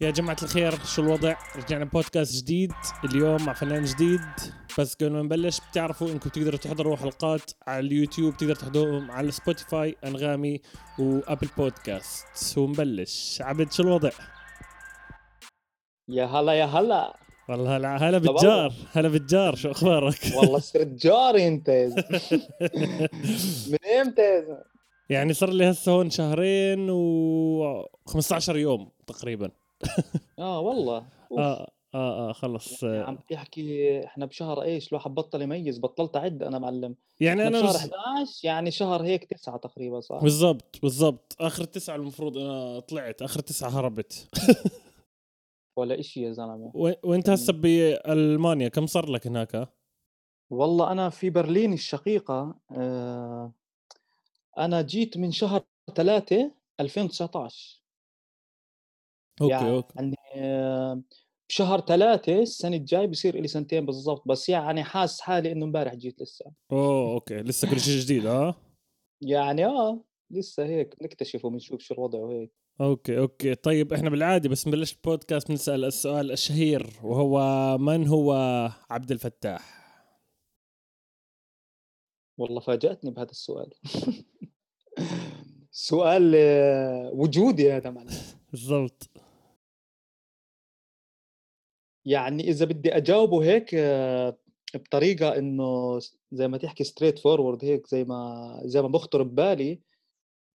يا جماعة الخير شو الوضع؟ رجعنا بودكاست جديد اليوم مع فنان جديد. بس قبل ما نبلش بتعرفوا إنكم تقدروا تحضروا حلقات على اليوتيوب تقدروا تحضروهم على Spotify أنغامي و Apple Podcast ونبلش. عبد شو الوضع؟ يا هلا يا هلا. والله هلا هلا بالجار هلا بالجار شو أخبارك؟ والله صرت جاري أنت. من إمتى يعني صار لي هسه هون شهرين و 15 يوم تقريبا. آه والله. آه آه آه خلص. يعني عم تحكي إحنا بشهر إيش؟ الواحد بطل يميز بطلت أعد أنا معلم. يعني أنا بشهر 11 يعني شهر هيك تسعة تقريبا صح؟ بالضبط بالضبط. آخر تسعة المفروض أنا طلعت آخر تسعة هربت. ولا إشي يا زلمة. و... وأنت هسه بألمانيا؟ كم صار لك هناك؟ والله أنا في برلين الشقيقة آه أنا جيت من شهر 3 2019 أوكي يعني أوكي. يعني بشهر ثلاثة السنة الجاي بصير لي سنتين بالضبط بس يعني حاس حالي إنه امبارح جيت لسه. أوه أوكي. لسه كل شيء جديد آه؟ يعني آه لسه هيك نكتشف وبنشوف شو الوضع وهيك. أوكي أوكي. طيب إحنا بالعادة بس نبلش البودكاست بنسأل السؤال الشهير وهو من هو عبد الفتاح؟ والله فاجأتني بهذا السؤال. سؤال آه، وجودي هذا معنا بالضبط. يعني إذا بدي أجاوبه هيك آه، بطريقة إنه زي ما تحكي straightforward هيك زي ما زي ما بخطر ببالي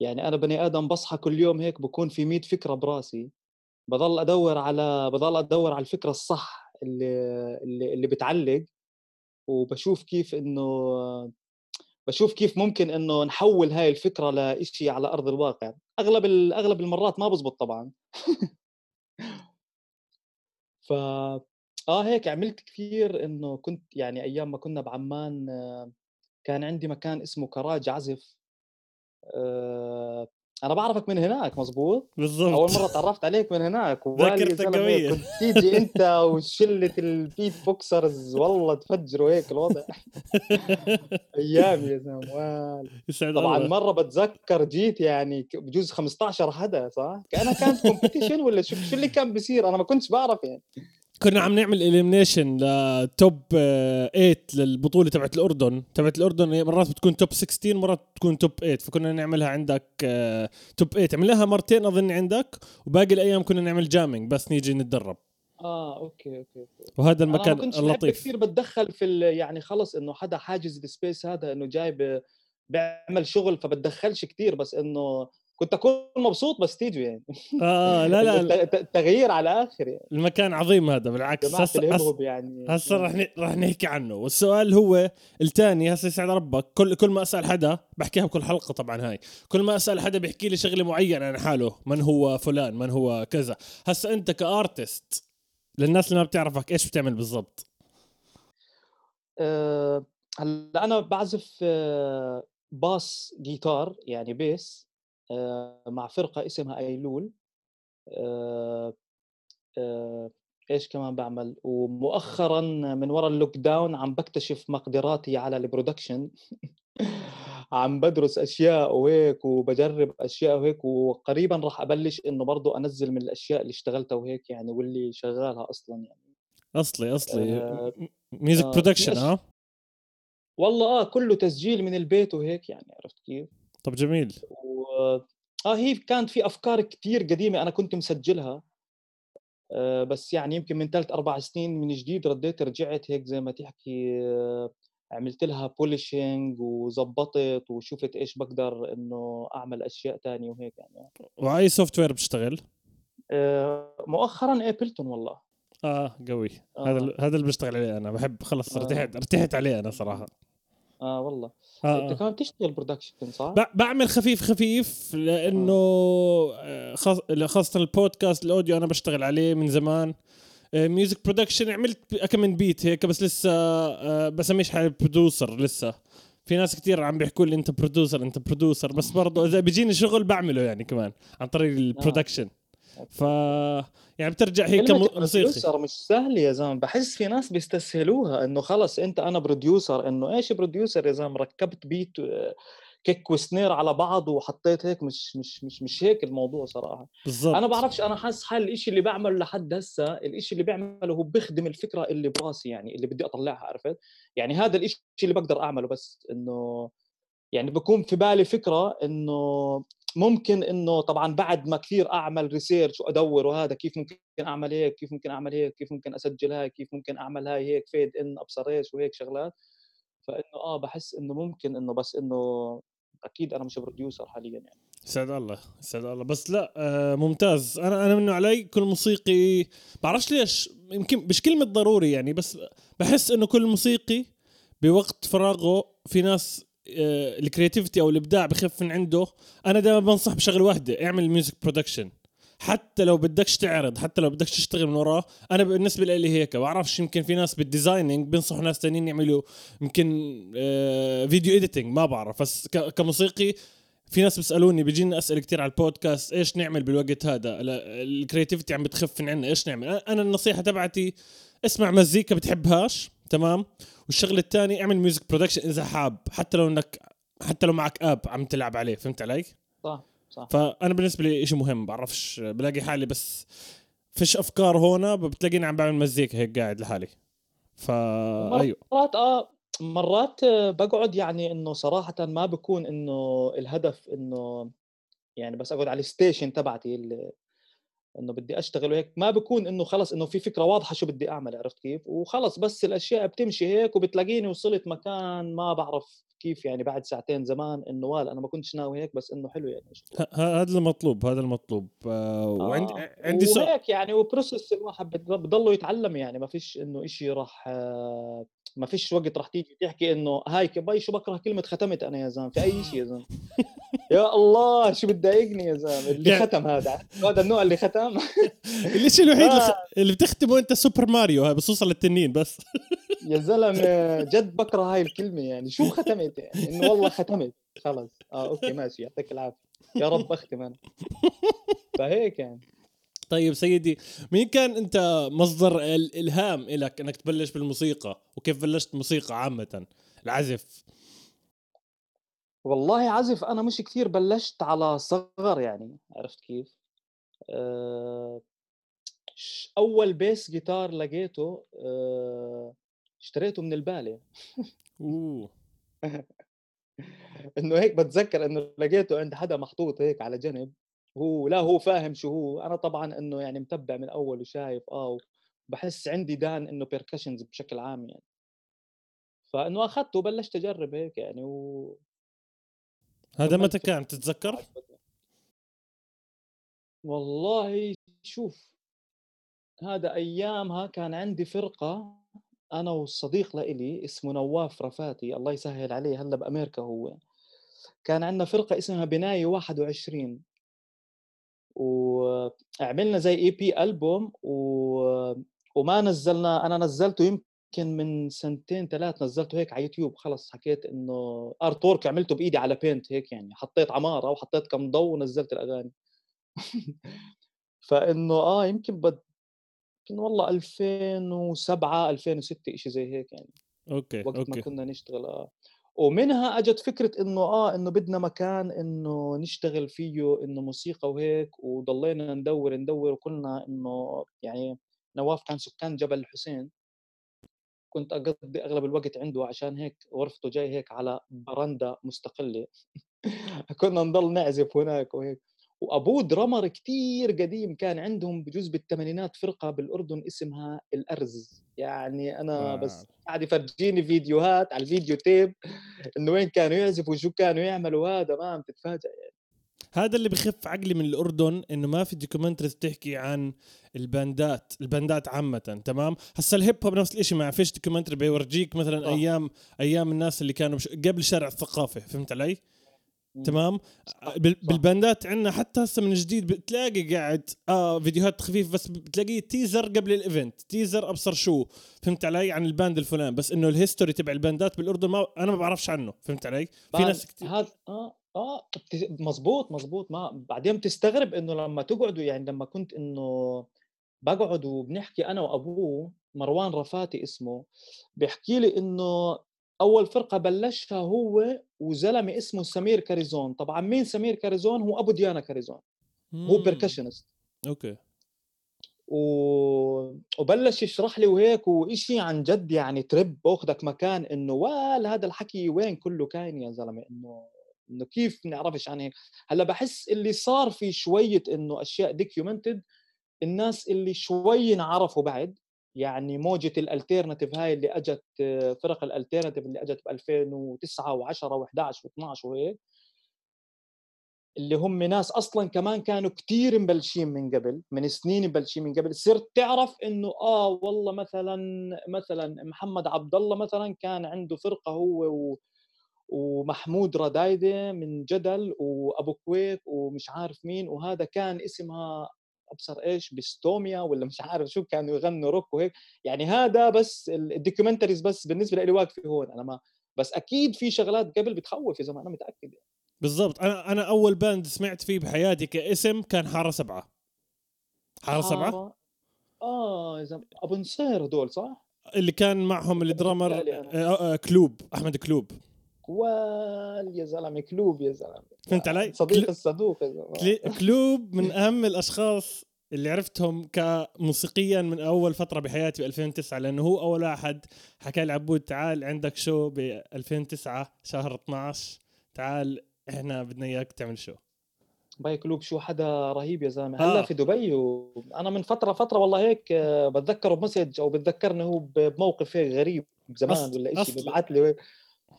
يعني أنا بني آدم بصحى كل يوم هيك بكون في 100 فكرة براسي. بضل أدور على بضل أدور على الفكرة الصح اللي اللي, اللي بتعلق وبشوف كيف إنه بشوف كيف ممكن إنه نحول هاي الفكرة لشيء على أرض الواقع. أغلب أغلب المرات ما بزبط طبعا. ف آه هيك عملت كثير إنه كنت يعني أيام ما كنا بعمان كان عندي مكان اسمه كراج عزف آه أنا بعرفك من هناك مزبوط بالضبط. أول مرة تعرفت عليك من هناك ذاكرتك قويه كنت تيجي أنت وشلة ال beatboxers والله تفجروا هيك الوضع. أيام يا زلمه طبعا الله. مرة بتذكر جيت يعني بجوز 15 حدا صح؟ كأنها كانت competition ولا شو شو اللي كان بيصير؟ أنا ما كنتش بعرف يعني. كنا عم نعمل elimination ل top 8 للبطولة تبعت الأردن. تبعت الأردن مرات بتكون top 16 مرات بتكون top 8 فكنا نعملها عندك top 8 عملناها مرتين أظن عندك وباقي الأيام كنا نعمل jamming بس نيجي نتدرب. آه أوكي أوكي, أوكي. وهذا المكان أنا اللطيف. كثير بتدخل في يعني خلص إنه حدا حاجز ال space هذا إنه جاي بيعمل شغل فبتدخلش كثير بس إنه كنت أكون مبسوط بس تيجوا يعني. آه لا لا تغيير على آخر يعني. المكان عظيم هذا بالعكس هسه يعني. هسه رح رح نحكي عنه. والسؤال هو الثاني هسه يسعد ربك كل كل ما أسأل حدا بحكيها بكل حلقة طبعا هاي. كل ما أسأل حدا بيحكي لي شغلة معينة عن حاله من هو فلان من هو كذا. هسه أنت ك artist للناس اللي ما بتعرفك إيش بتعمل بالضبط؟ أه هلأ أنا بعزف أه bass guitar يعني bass. آه، مع فرقة اسمها أيلول. آه، آه، إيش كمان بعمل؟ ومؤخرا من وراء ال lockdown عم بكتشف مقدراتي على ال production. عم بدرس أشياء وهيك وبجرب أشياء وهيك وقريبا راح أبلش إنه برضه أنزل من الأشياء اللي اشتغلتها وهيك يعني واللي شغالها أصلا يعني. أصلي أصلي. آه music production آه؟ والله آه كله تسجيل من البيت وهيك يعني عرفت كيف؟ طب جميل. و... آه هي كانت في أفكار كثير قديمة أنا كنت مسجلها آه بس يعني يمكن من ثلاث أربع سنين من جديد رديت رجعت هيك زي ما تحكي آه عملت لها polishing وظبطت وشفت إيش بقدر إنه أعمل أشياء تانية وهيك يعني وأي software بتشتغل؟ آه مؤخرا Ableton والله آه قوي آه. هذا هذا اللي بشتغل عليه أنا بحب خلص ارتحت آه. ارتحت عليه أنا صراحة آه والله آه. إنت آه. كمان تشتغل production صح؟ بعمل خفيف خفيف لأنه آه. خاصة البودكاست ال audio أنا بشتغل عليه من زمان music production عملت كم من beat هيك بس لسه آه بسميش حالي producer لسه في ناس كثير عم بيحكوا لي أنت producer أنت producer بس برضه إذا بيجيني شغل بعمله يعني كمان عن طريق ال production آه. ف يعني بترجع هيك موسيقي. مش سهل يا زلمة. بحس في ناس بيستسهلوها إنه خلص أنت أنا producer إنه إيش producer يا زلمة؟ ركبت beat kick و snare على بعض وحطيت هيك. مش مش مش مش هيك الموضوع صراحة. بالضبط. أنا بعرفش أنا حاسس حالي الإشي اللي بعمله لحد هسه الإشي اللي بعمله هو بيخدم الفكرة اللي براسي يعني اللي بدي أطلعها عرفت؟ يعني هذا الإشي اللي بقدر أعمله بس إنه يعني بكون في بالي فكرة إنه ممكن إنه طبعا بعد ما كثير أعمل research وأدور وهذا كيف ممكن أعمل هيك كيف ممكن أعمل هيك كيف ممكن أسجل هاي كيف ممكن أعمل هاي هيك fade in أبصر إيش وهيك شغلات. فإنه آه بحس إنه ممكن إنه بس إنه أكيد أنا مش producer حاليا يعني. سعد الله سعد الله. بس لا آه ممتاز. أنا أنا منه علي كل موسيقي بعرفش ليش يمكن مش كلمة ضروري يعني بس بحس إنه كل موسيقي بوقت فراغه في ناس ال creativity أو الإبداع بخف من عنده أنا دائما بنصح بشغله واحدة اعمل music production حتى لو بدكش تعرض حتى لو بدكش تشتغل من وراه أنا بالنسبة لي هيك. بعرفش يمكن في ناس بال designing بينصحوا ناس تانيين يعملوا يمكن آه video editing ما بعرف. بس كموسيقي في ناس بيسألوني بيجينا أسئلة كثير على البودكاست إيش نعمل بالوقت هذا؟ ال creativity عم بتخف من عنا إيش نعمل؟ أنا النصيحة تبعتي اسمع مزيكا بتحبهاش تمام؟ والشغله الثانية اعمل music production إذا حاب حتى لو انك حتى لو معك app عم تلعب عليه فهمت علي؟ صح صح. فأنا بالنسبة لي شيء مهم بعرفش بلاقي حالي بس فيش أفكار هون بتلاقيني عم بعمل مزيكا هيك قاعد لحالي. فا أيوه. مرات آه مرات بقعد يعني إنه صراحة ما بكون إنه الهدف إنه يعني بس أقعد على ال station تبعتي اللي إنه بدي أشتغل وهيك. ما بكون إنه خلص إنه في فكرة واضحة شو بدي أعمل عرفت كيف؟ وخلص بس الأشياء بتمشي هيك وبتلاقيني وصلت مكان ما بعرف كيف يعني بعد ساعتين زمان إنه وال أنا ما كنتش ناوي هيك بس إنه حلو يعني. هذا المطلوب هذا المطلوب. آه وعندي آه. عندي وهيك يعني و process الواحد بضله يتعلم يعني ما فيش إنه شيء راح آه ما فيش وقت راح تيجي تحكي إنه هاي باي شو بكره كلمة ختمت أنا يا زلمة في أي شيء يا زلمة. يا الله شو بتضايقني يا زلمة اللي يعني ختم هذا هذا النوع اللي ختم. الشيء الوحيد آه. اللي بتختمه أنت سوبر ماريو هاي بخصوصا للتنين بس. يا زلمة جد بكره هاي الكلمة يعني شو ختمت؟ يعني إنه والله ختمت خلص. آه okay ماشي يعطيك العافية. يا رب أختم أنا. فهيك يعني. طيب سيدي مين كان أنت مصدر الالهام لك أنك تبلش بالموسيقى؟ وكيف بلشت موسيقى عامة؟ العزف. والله عزف أنا مش كثير بلشت على صغر يعني عرفت كيف؟ أه أول بيس جيتار لقيته أه اشتريته من البالة. أوه. إنه هيك بتذكر إنه لقيته عند حدا محطوط هيك على جنب. هو لا هو فاهم شو هو. أنا طبعا إنه يعني متبع من أول وشايف آه بحس عندي دان إنه بيركشنز بشكل عام يعني. فإنه أخذته وبلشت أجرب هيك يعني و هذا متى كان؟ تتذكر؟ والله شوف هذا ايامها كان عندي فرقة أنا والصديق لإلي اسمه نواف رفاتي الله يسهل عليه هلأ بامريكا هو. كان عندنا فرقة اسمها بناية 21 وعملنا زي EP ألبوم و... وما نزلنا أنا نزلته يمكن من سنتين ثلاث نزلته هيك على يوتيوب خلص حكيت إنه artwork عملته بإيدي على Paint هيك يعني حطيت عمارة وحطيت كم ضوء ونزلت الأغاني. فإنه آه يمكن بد يمكن والله 2007 2006 شيء زي هيك يعني. okay وقت okay. ما كنا نشتغل آه. ومنها أجت فكرة إنه آه إنه بدنا مكان إنه نشتغل فيه إنه موسيقى وهيك وضلينا ندور ندور وقلنا إنه يعني نواف كان سكان جبل الحسين. كنت أقضي أغلب الوقت عنده عشان هيك غرفته جاي هيك على برندا مستقلة. كنا نضل نعزف هناك وهيك. وأبوه drummer كتير قديم كان عندهم بجوز بالثمانينات فرقة بالأردن اسمها الأرز. يعني أنا بس قاعد يفرجيني فيديوهات على ال video tape إنه وين كانوا يعزفوا وشو كانوا يعملوا هذا ما عم تتفاجئ يعني. هذا اللي بخف عقلي من الأردن إنه ما في documentaries بتحكي عن الباندات الباندات عامة تمام؟ هسا ال hip hop نفس الشيء ما فيش documentary بيورجيك مثلا أوه. أيام أيام الناس اللي كانوا قبل شارع الثقافة فهمت علي؟ تمام؟ بال bandات عندنا حتى هسه من جديد بتلاقي قاعد آه فيديوهات خفيف بس بتلاقيه teaser قبل ال event teaser أبصر شو فهمت علي؟ عن ال band الفلان. بس إنه ال history تبع ال bandات بالأردن ما أنا ما بعرفش عنه فهمت علي؟ في ناس كثير هذا آه آه مزبوط مزبوط ما بعدين بتستغرب إنه لما تقعدوا يعني لما كنت إنه بقعد وبنحكي أنا وأبوه مروان رفاتي اسمه بيحكي لي إنه أول فرقة بلشها هو وزلمة اسمه سمير كاريزون. طبعا مين سمير كاريزون؟ هو أبو ديانا كاريزون. هو. percussionist okay. و... وبلش يشرح لي وهيك وإشي عن جد يعني trip بأخذك مكان إنه وال هذا الحكي وين كله كاين يا زلمة؟ إنه إنه كيف نعرفش عن هيك هلأ بحس اللي صار في شوية إنه أشياء documented الناس اللي شوي انعرفوا بعد يعني موجة ال alternative هاي اللي أجت آه، فرق ال alternative اللي أجت ب 2009 و10 و11 و12 وهيك اللي هم ناس أصلا كمان كانوا كتير مبلشين من قبل من سنين مبلشين من قبل صرت تعرف إنه آه والله مثلا مثلا محمد عبد الله مثلا كان عنده فرقة هو و ومحمود ردايده من جدل وأبو كويك ومش عارف مين وهذا كان اسمها أبصر إيش بستوميا ولا مش عارف شو كانوا يغنوا روك وهيك يعني هذا بس ال documentaries بس بالنسبة لي واقفة هون أنا ما بس أكيد في شغلات قبل بتخوف يا زلمه أنا متأكد يعني. بالضبط أنا أنا أول band سمعت فيه بحياتي كاسم كان حارة سبعة حارة سبعة حارة. آه يا زلمه أبو نصير هدول صح؟ اللي كان معهم ال drummer أنا. آه، آه، كلوب أحمد كلوب وال يا زلمة كلوب يا زلمة فهمت علي؟ صديق الصدوق كلوب من أهم الأشخاص اللي عرفتهم كموسيقيا من أول فترة بحياتي ب 2009 لأنه هو أول واحد حكى لي عبود تعال عندك شو ب 2009 شهر 12 تعال إحنا بدنا إياك تعمل شو باي كلوب شو حدا رهيب يا زلمة آه. هلا في دبي وأنا من فترة فترة والله هيك آه، بتذكره ب message أو بتذكرني هو بموقف هيك غريب زمان أصل- ولا. شيء ببعث لي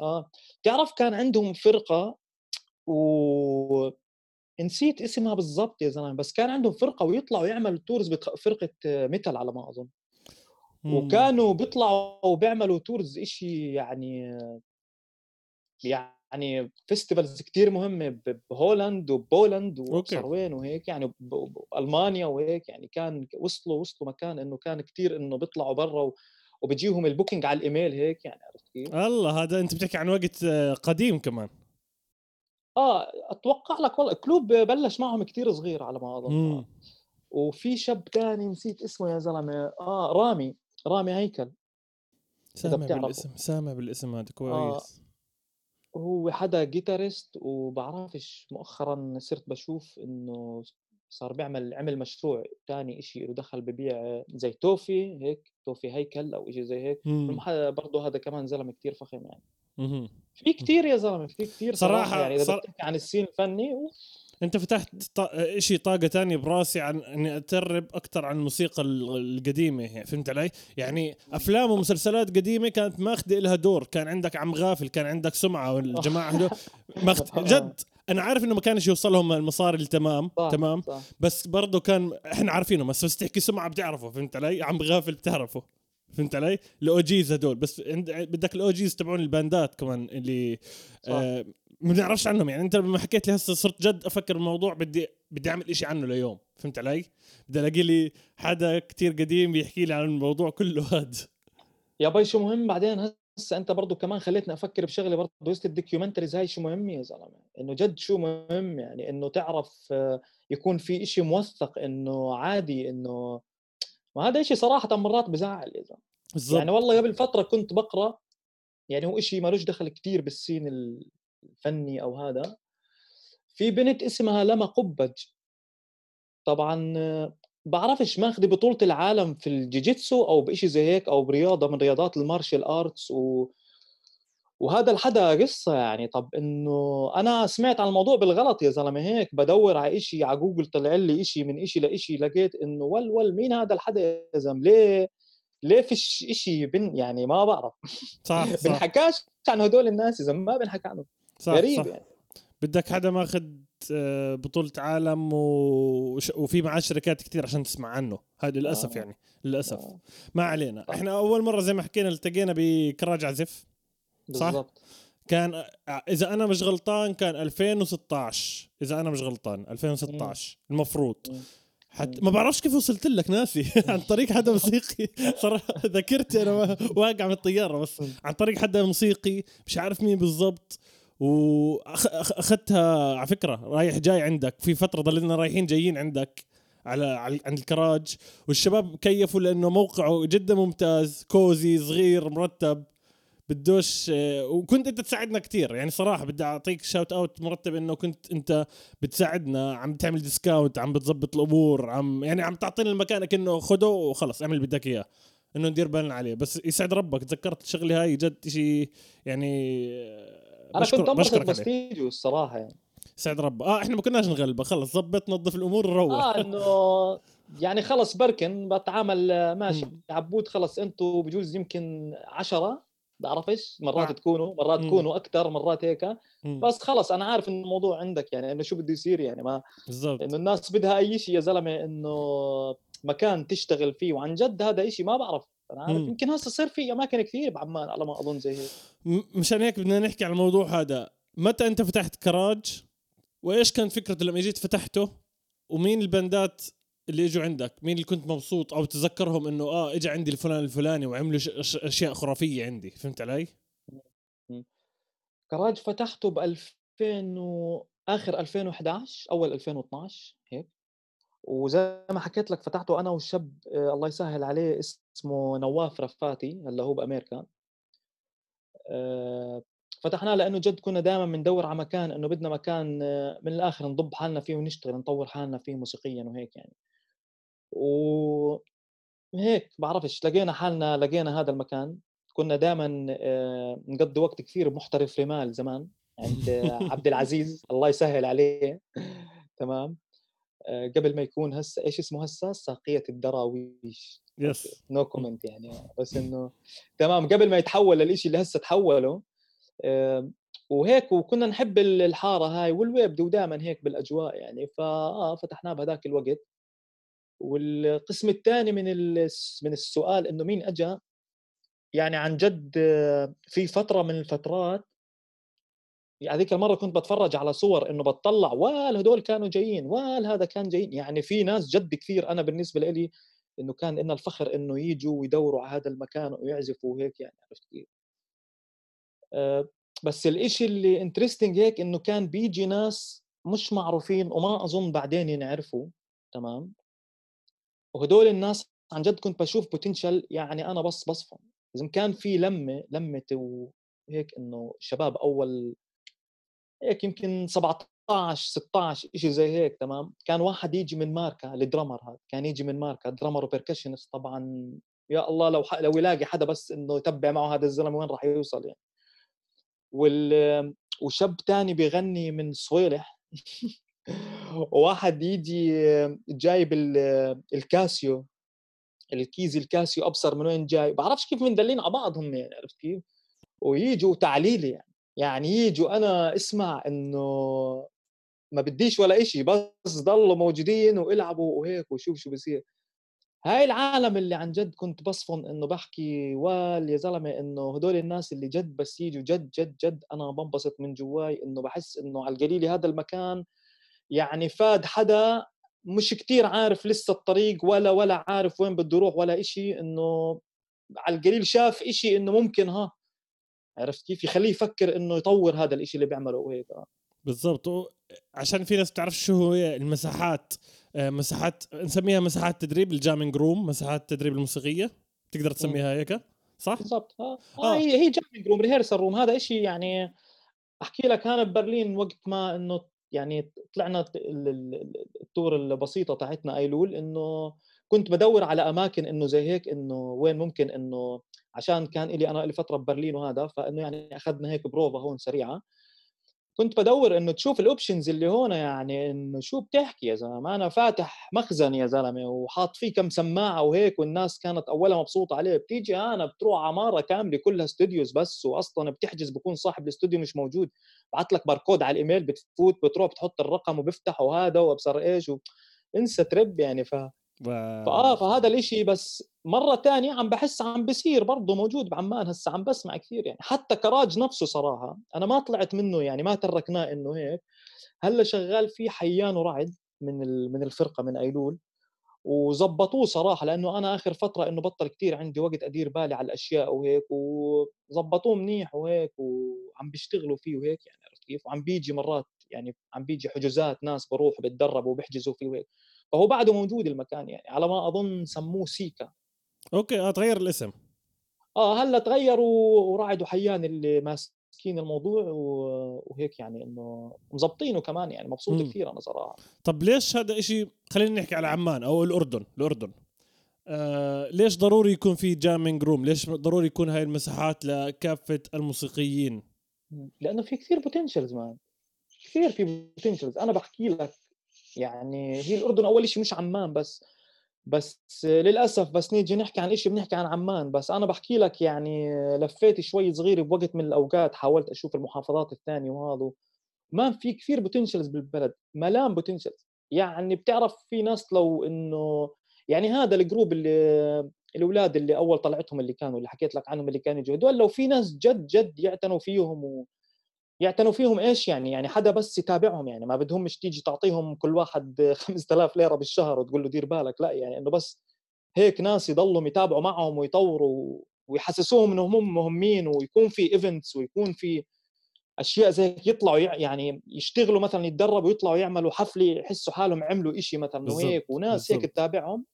آه تعرف كان عندهم فرقة و نسيت اسمها بالضبط يا زلمة بس كان عندهم فرقة ويطلعوا يعملوا tours بتخ... فرقة آه، metal على ما أظن مم. وكانوا بيطلعوا وبيعملوا tours إشي يعني يعني festivals كتير مهمة ب- بهولند وبولند. وابصر وين وهيك يعني ب- بألمانيا وهيك يعني كان وصلوا وصلوا مكان إنه كان كتير إنه بيطلعوا برا وبيجيهم ال booking على الإيميل هيك يعني عرفت كيف؟ الله هذا أنت بتحكي عن وقت قديم كمان آه أتوقع لك والله club بلش معهم كتير صغير على ما أظن. آه. وفي شاب تاني نسيت اسمه يا زلمة آه رامي رامي هيكل سامع. بالاسم سامع بالاسم هذا آه. كويس هو حدا guitarist وبعرفش مؤخرا صرت بشوف إنه صار بيعمل عمل مشروع تاني إشي له دخل ببيع زي توفي هيك توفي هيكل أو إشي زي هيك مم. المح- برضه هذا كمان زلمة كتير فخم يعني. في كتير يا زلمة في كتير صراحة, صراحة- يعني إذا صر- بتحكي عن السين الفني و- أنت فتحت ط... شيء طاقة تانية براسي عن إني أترب أكثر عن الموسيقى ال- القديمة يعني فهمت علي؟ يعني أفلام ومسلسلات قديمة كانت ماخذه لها دور، كان عندك عم غافل، كان عندك سمعة والجماعة هدول. ماخذ جد أنا عارف إنه ما كانش يوصلهم المصاري التمام صح تمام؟ صح. بس برضه كان إحنا عارفينه بس بس تحكي سمعة بتعرفه فهمت علي؟ عم غافل بتعرفه. فهمت علي؟ الأوجيز هدول. بس عند بدك الأوجيز تبعون الباندات كمان اللي. آه ما بنعرفش عنهم. يعني انت لما حكيت لي هسه صرت جد أفكر بالموضوع بدي بدي أعمل إشي عنه ليوم. فهمت علي؟ بدي ألاقي لي حدا كتير قديم بيحكي لي عن الموضوع كله. هذا يا باي شو مهم بعدين هسه؟ أنت برضو كمان خليتني أفكر بشغلة برضو. هسه ال documentaries هاي شو مهم يا زلمة؟ إنه جد شو مهم؟ يعني إنه تعرف آه، يكون في إشي موثق إنه عادي إنه ما هذا إشي صراحة مرات بزعل بالضبط يعني والله قبل فترة كنت بقرأ يعني هو إشي مالوش دخل كتير بال scene الفني أو هذا. في بنت اسمها لما قبج. طبعا بعرفش ماخذه بطولة العالم في الجيجيتسو أو بشيء زي هيك أو برياضة من رياضات المارشال آرتس و... وهذا الحدا قصة يعني. طب إنه أنا سمعت عن الموضوع بالغلط يا زلمة هيك بدور على إشي على جوجل طلع لي إشي من إشي لإشي لقيت إنه ول ول مين هذا الحدا يا زلمة؟ ليه ليه فيش إشي بن يعني ما بعرف. صح صح. بنحكاش عن هدول الناس زلمة ما بنحكى عنهم. صح, غريب صح. يعني. بدك حدا ماخذ آه، بطولة عالم وش- وفي معاه شركات كتير عشان تسمع عنه. هذا للأسف آه. يعني للأسف. آه، ما علينا. صح. إحنا أول مرة زي ما حكينا التقينا بكراج عزف صح؟ بالضبط. كان إذا أنا مش غلطان كان 2016 إذا أنا مش غلطان 2016 المفروض. حتى. ما بعرفش كيف وصلت لك ناسي. عن طريق حدا موسيقي. صراحة ذاكرتي أنا ما- واقع من الطيارة بس. عن طريق حدا موسيقي مش عارف مين بالضبط. واخذتها على فكرة رايح جاي عندك. في فترة ضلينا رايحين جايين عندك على, على عند الكراج. والشباب كيفوا لأنه موقعه جدا ممتاز cozy صغير مرتب. بدوش آه، وكنت أنت تساعدنا كثير يعني صراحة بدي أعطيك shout out مرتب إنه كنت أنت بتساعدنا عم تعمل discount عم بتظبط الأمور عم يعني عم تعطينا المكان كانه خده وخلص اعمل اللي بدك إياه. إنه ندير بالنا عليه. بس يسعد ربك. تذكرت الشغلة هاي جد شيء يعني آه، أنا كنت أنبسط بس تيجي الصراحة يعني. سعد رب آه إحنا ما كناش نغلبه. خلص ظبط نظف الأمور نروح آه إنه يعني خلص بركن بتعامل آه، ماشي. عبود خلص أنتم بجوز يمكن عشرة. بعرفش مرات آه. تكونوا مرات تكونوا أكثر مرات هيك. بس خلص أنا عارف إنه الموضوع عندك يعني إنه شو بده يصير يعني ما بالضبط. إنه الناس بدها أي شيء يا زلمة إنه مكان تشتغل فيه وعن جد هذا شيء ما بعرف. أنا عارف يمكن هسه صار في أماكن كثير بعمان على ما أظن زي هيك. مشان هيك بدنا نحكي على الموضوع هذا. متى أنت فتحت كراج؟ وإيش كانت فكرته لما جيت فتحته؟ ومين البندات اللي اجوا عندك مين اللي كنت مبسوط؟ أو تذكرهم إنه آه اجى عندي الفلان الفلاني وعملوا أشياء خرافية عندي. فهمت علي؟ كراج فتحته ب 2000 و... آخر 2011 أول 2012 هيك. وزي ما حكيت لك فتحته أنا والشاب آه الله يسهل عليه اسمه نواف رفاتي هلأ هو بأمريكا. آه فتحناه لأنه جد كنا دائما بندور على مكان إنه بدنا مكان آه، من الآخر نضب حالنا فيه ونشتغل نطور حالنا فيه موسيقيا وهيك يعني. و هيك بعرفش لقينا حالنا لقينا هذا المكان. كنا دائما آه، نقضي وقت كثير بمحترف رمال زمان عند عبد العزيز الله يسهل عليه. تمام؟ آه، قبل ما يكون هسه إيش اسمه هسه؟ ساقية الدراويش. yes no comment يعني بس إنه تمام. قبل ما يتحول للشيء اللي هسه تحوله وهيك وكنا نحب الحارة هاي وال vibe ودائما هيك بالأجواء يعني. فآه فتحناه بهذاك الوقت. والقسم الثاني من من السؤال إنه مين اجى يعني عن جد في فترة من الفترات يعني هذيك المرة كنت بتفرج على صور إنه بتطلع وال هدول كانوا جايين وال هذا كان جايين. يعني في ناس جد كثير أنا بالنسبة لي إنه كان لنا الفخر إنه يجوا ويدوروا على هذا المكان ويعزفوا وهيك يعني عرفت كيف؟ آه، بس الإشي اللي انترستنج هيك إنه كان بيجي ناس مش معروفين وما أظن بعدين ينعرفوا تمام؟ وهدول الناس عن جد كنت بشوف potential يعني أنا بس بصفن إذا كان في لمة لمة وهيك إنه شباب أول هيك يمكن 17 16 شيء زي هيك تمام؟ كان واحد يجي من ماركا ال drummer هذا كان يجي من ماركا drummer و percussionist طبعا يا الله لو لو يلاقي حدا بس إنه يتبع معه هذا الزلمة وين راح يوصل يعني؟ وال وشاب تاني بيغني من صويلح. وواحد يجي جايب الكاسيو ال keys الكاسيو أبصر من وين جاي بعرفش كيف مندلين على بعضهم يعني عرفت كيف؟ ويجوا تعليلي يعني يعني يجوا أنا اسمع إنه ما بديش ولا إشي بس ضلوا موجودين ويلعبوا وهيك وشوف شو بصير هاي العالم اللي عن جد كنت بصفن إنه بحكي وال يا زلمة إنه هدول الناس اللي جد بس يجوا جد جد جد أنا بنبسط من جواي إنه بحس إنه على القليل هذا المكان يعني فاد حدا مش كتير عارف لسه الطريق ولا ولا عارف وين بده يروح ولا إشي إنه على القليل شاف إشي إنه ممكن ها. عرفت كيف؟ يخليه يفكر إنه يطور هذا الإشي اللي بيعمله وهيك بالضبط. عشان في ناس بتعرف شو هي المساحات آه، مساحات نسميها مساحات تدريب ال jamming room مساحات التدريب الموسيقية. تقدر تسميها هيك؟ صح؟ بالضبط آه. آه. هي هي jamming room rehearsal room هذا شيء يعني أحكي لك أنا ببرلين وقت ما إنه يعني طلعنا ال tour البسيطة تاعتنا أيلول إنه كنت بدور على أماكن إنه زي هيك إنه وين ممكن إنه عشان كان لي أنا لي فترة ببرلين وهذا فإنه يعني أخذنا هيك بروفا هون سريعة. كنت بدور إنه تشوف ال options اللي هون يعني إنه شو بتحكي يا زلمة. أنا فاتح مخزن يا زلمة وحاط فيه كم سماعة وهيك والناس كانت أولها مبسوطة عليه. بتيجي أنا بتروح عمارة كاملة كلها studios بس واصلا بتحجز بكون صاحب الاستوديو مش موجود. بعت لك باركود على الايميل بتفوت بتروح بتحط الرقم وبيفتح وهذا وأبصر إيش و... انسى ترب يعني. ف فآه فهذا الإشي بس مرة تانية عم بحس عم بصير برضه موجود بعمان هسه عم بسمع كثير يعني. حتى كراج نفسه صراحة أنا ما طلعت منه يعني ما تركناه إنه هيك. هلأ شغال فيه حيان ورعد من من الفرقة من أيلول. وزبطوه صراحة لأنه أنا آخر فترة إنه بطل كثير عندي وقت أدير بالي على الأشياء وهيك. وزبطوه منيح وهيك وعم بيشتغلوا فيه وهيك يعني عرفت كيف؟ وعم بيجي مرات يعني عم بيجي حجوزات ناس بروح بتدربوا وبيحجزوا فيه وهيك. فهو بعده موجود المكان يعني على ما أظن سموه سيكا. okay آه تغير الاسم. آه هلأ تغيروا ورعد وحيان اللي ماسكين الموضوع وهيك يعني إنه مزبطينه كمان يعني مبسوط كثير أنا صراحة. طب ليش هذا إشي خلينا نحكي على عمان أو الأردن الأردن. آه ليش ضروري يكون في jamming room ليش ضروري يكون هاي المساحات لكافة الموسيقيين؟ لأنه في كثير potentials man كثير في potentials أنا بحكي لك يعني هي الأردن أول شيء مش عمان بس بس للأسف بس نيجي نحكي عن شيء بنحكي عن عمان بس. أنا بحكي لك يعني لفيت شوي صغير بوقت من الأوقات حاولت أشوف المحافظات الثانية وهذا. ما في كثير potentials بالبلد ملان potentials يعني بتعرف في ناس لو إنه يعني هذا ال group اللي الأولاد اللي أول طلعتهم اللي كانوا اللي حكيت لك عنهم اللي كانوا يجوا هدول لو في ناس جد جد يعتنوا فيهم و يعتنوا فيهم إيش يعني؟ يعني حدا بس يتابعهم يعني ما بدهمش تيجي تعطيهم كل واحد 5000 ليرة بالشهر وتقول له دير بالك لا يعني إنه بس هيك ناس يضلوا يتابعوا معهم ويطوروا ويحسسوهم إنهم هم مهمين ويكون في events ويكون في أشياء زي يطلعوا يعني يشتغلوا مثلا يتدربوا ويطلعوا يعملوا حفله يحسوا حالهم عملوا شيء مثلا وهيك وناس بالزبط. هيك تتابعهم.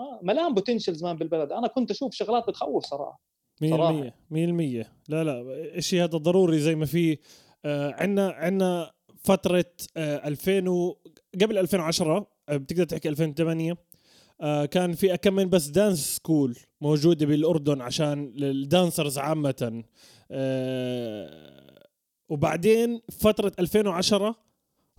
آه ملان potentials man بالبلد. أنا كنت أشوف شغلات بتخوف صراحة. 100% 100% لا لا الشيء هذا ضروري زي ما في عندنا آه عندنا فترة آه 2000 و... قبل 2010 آه بتقدر تحكي 2008 آه كان في كم من بس dance school موجودة بالأردن عشان ال dancers عامة آه وبعدين فترة 2010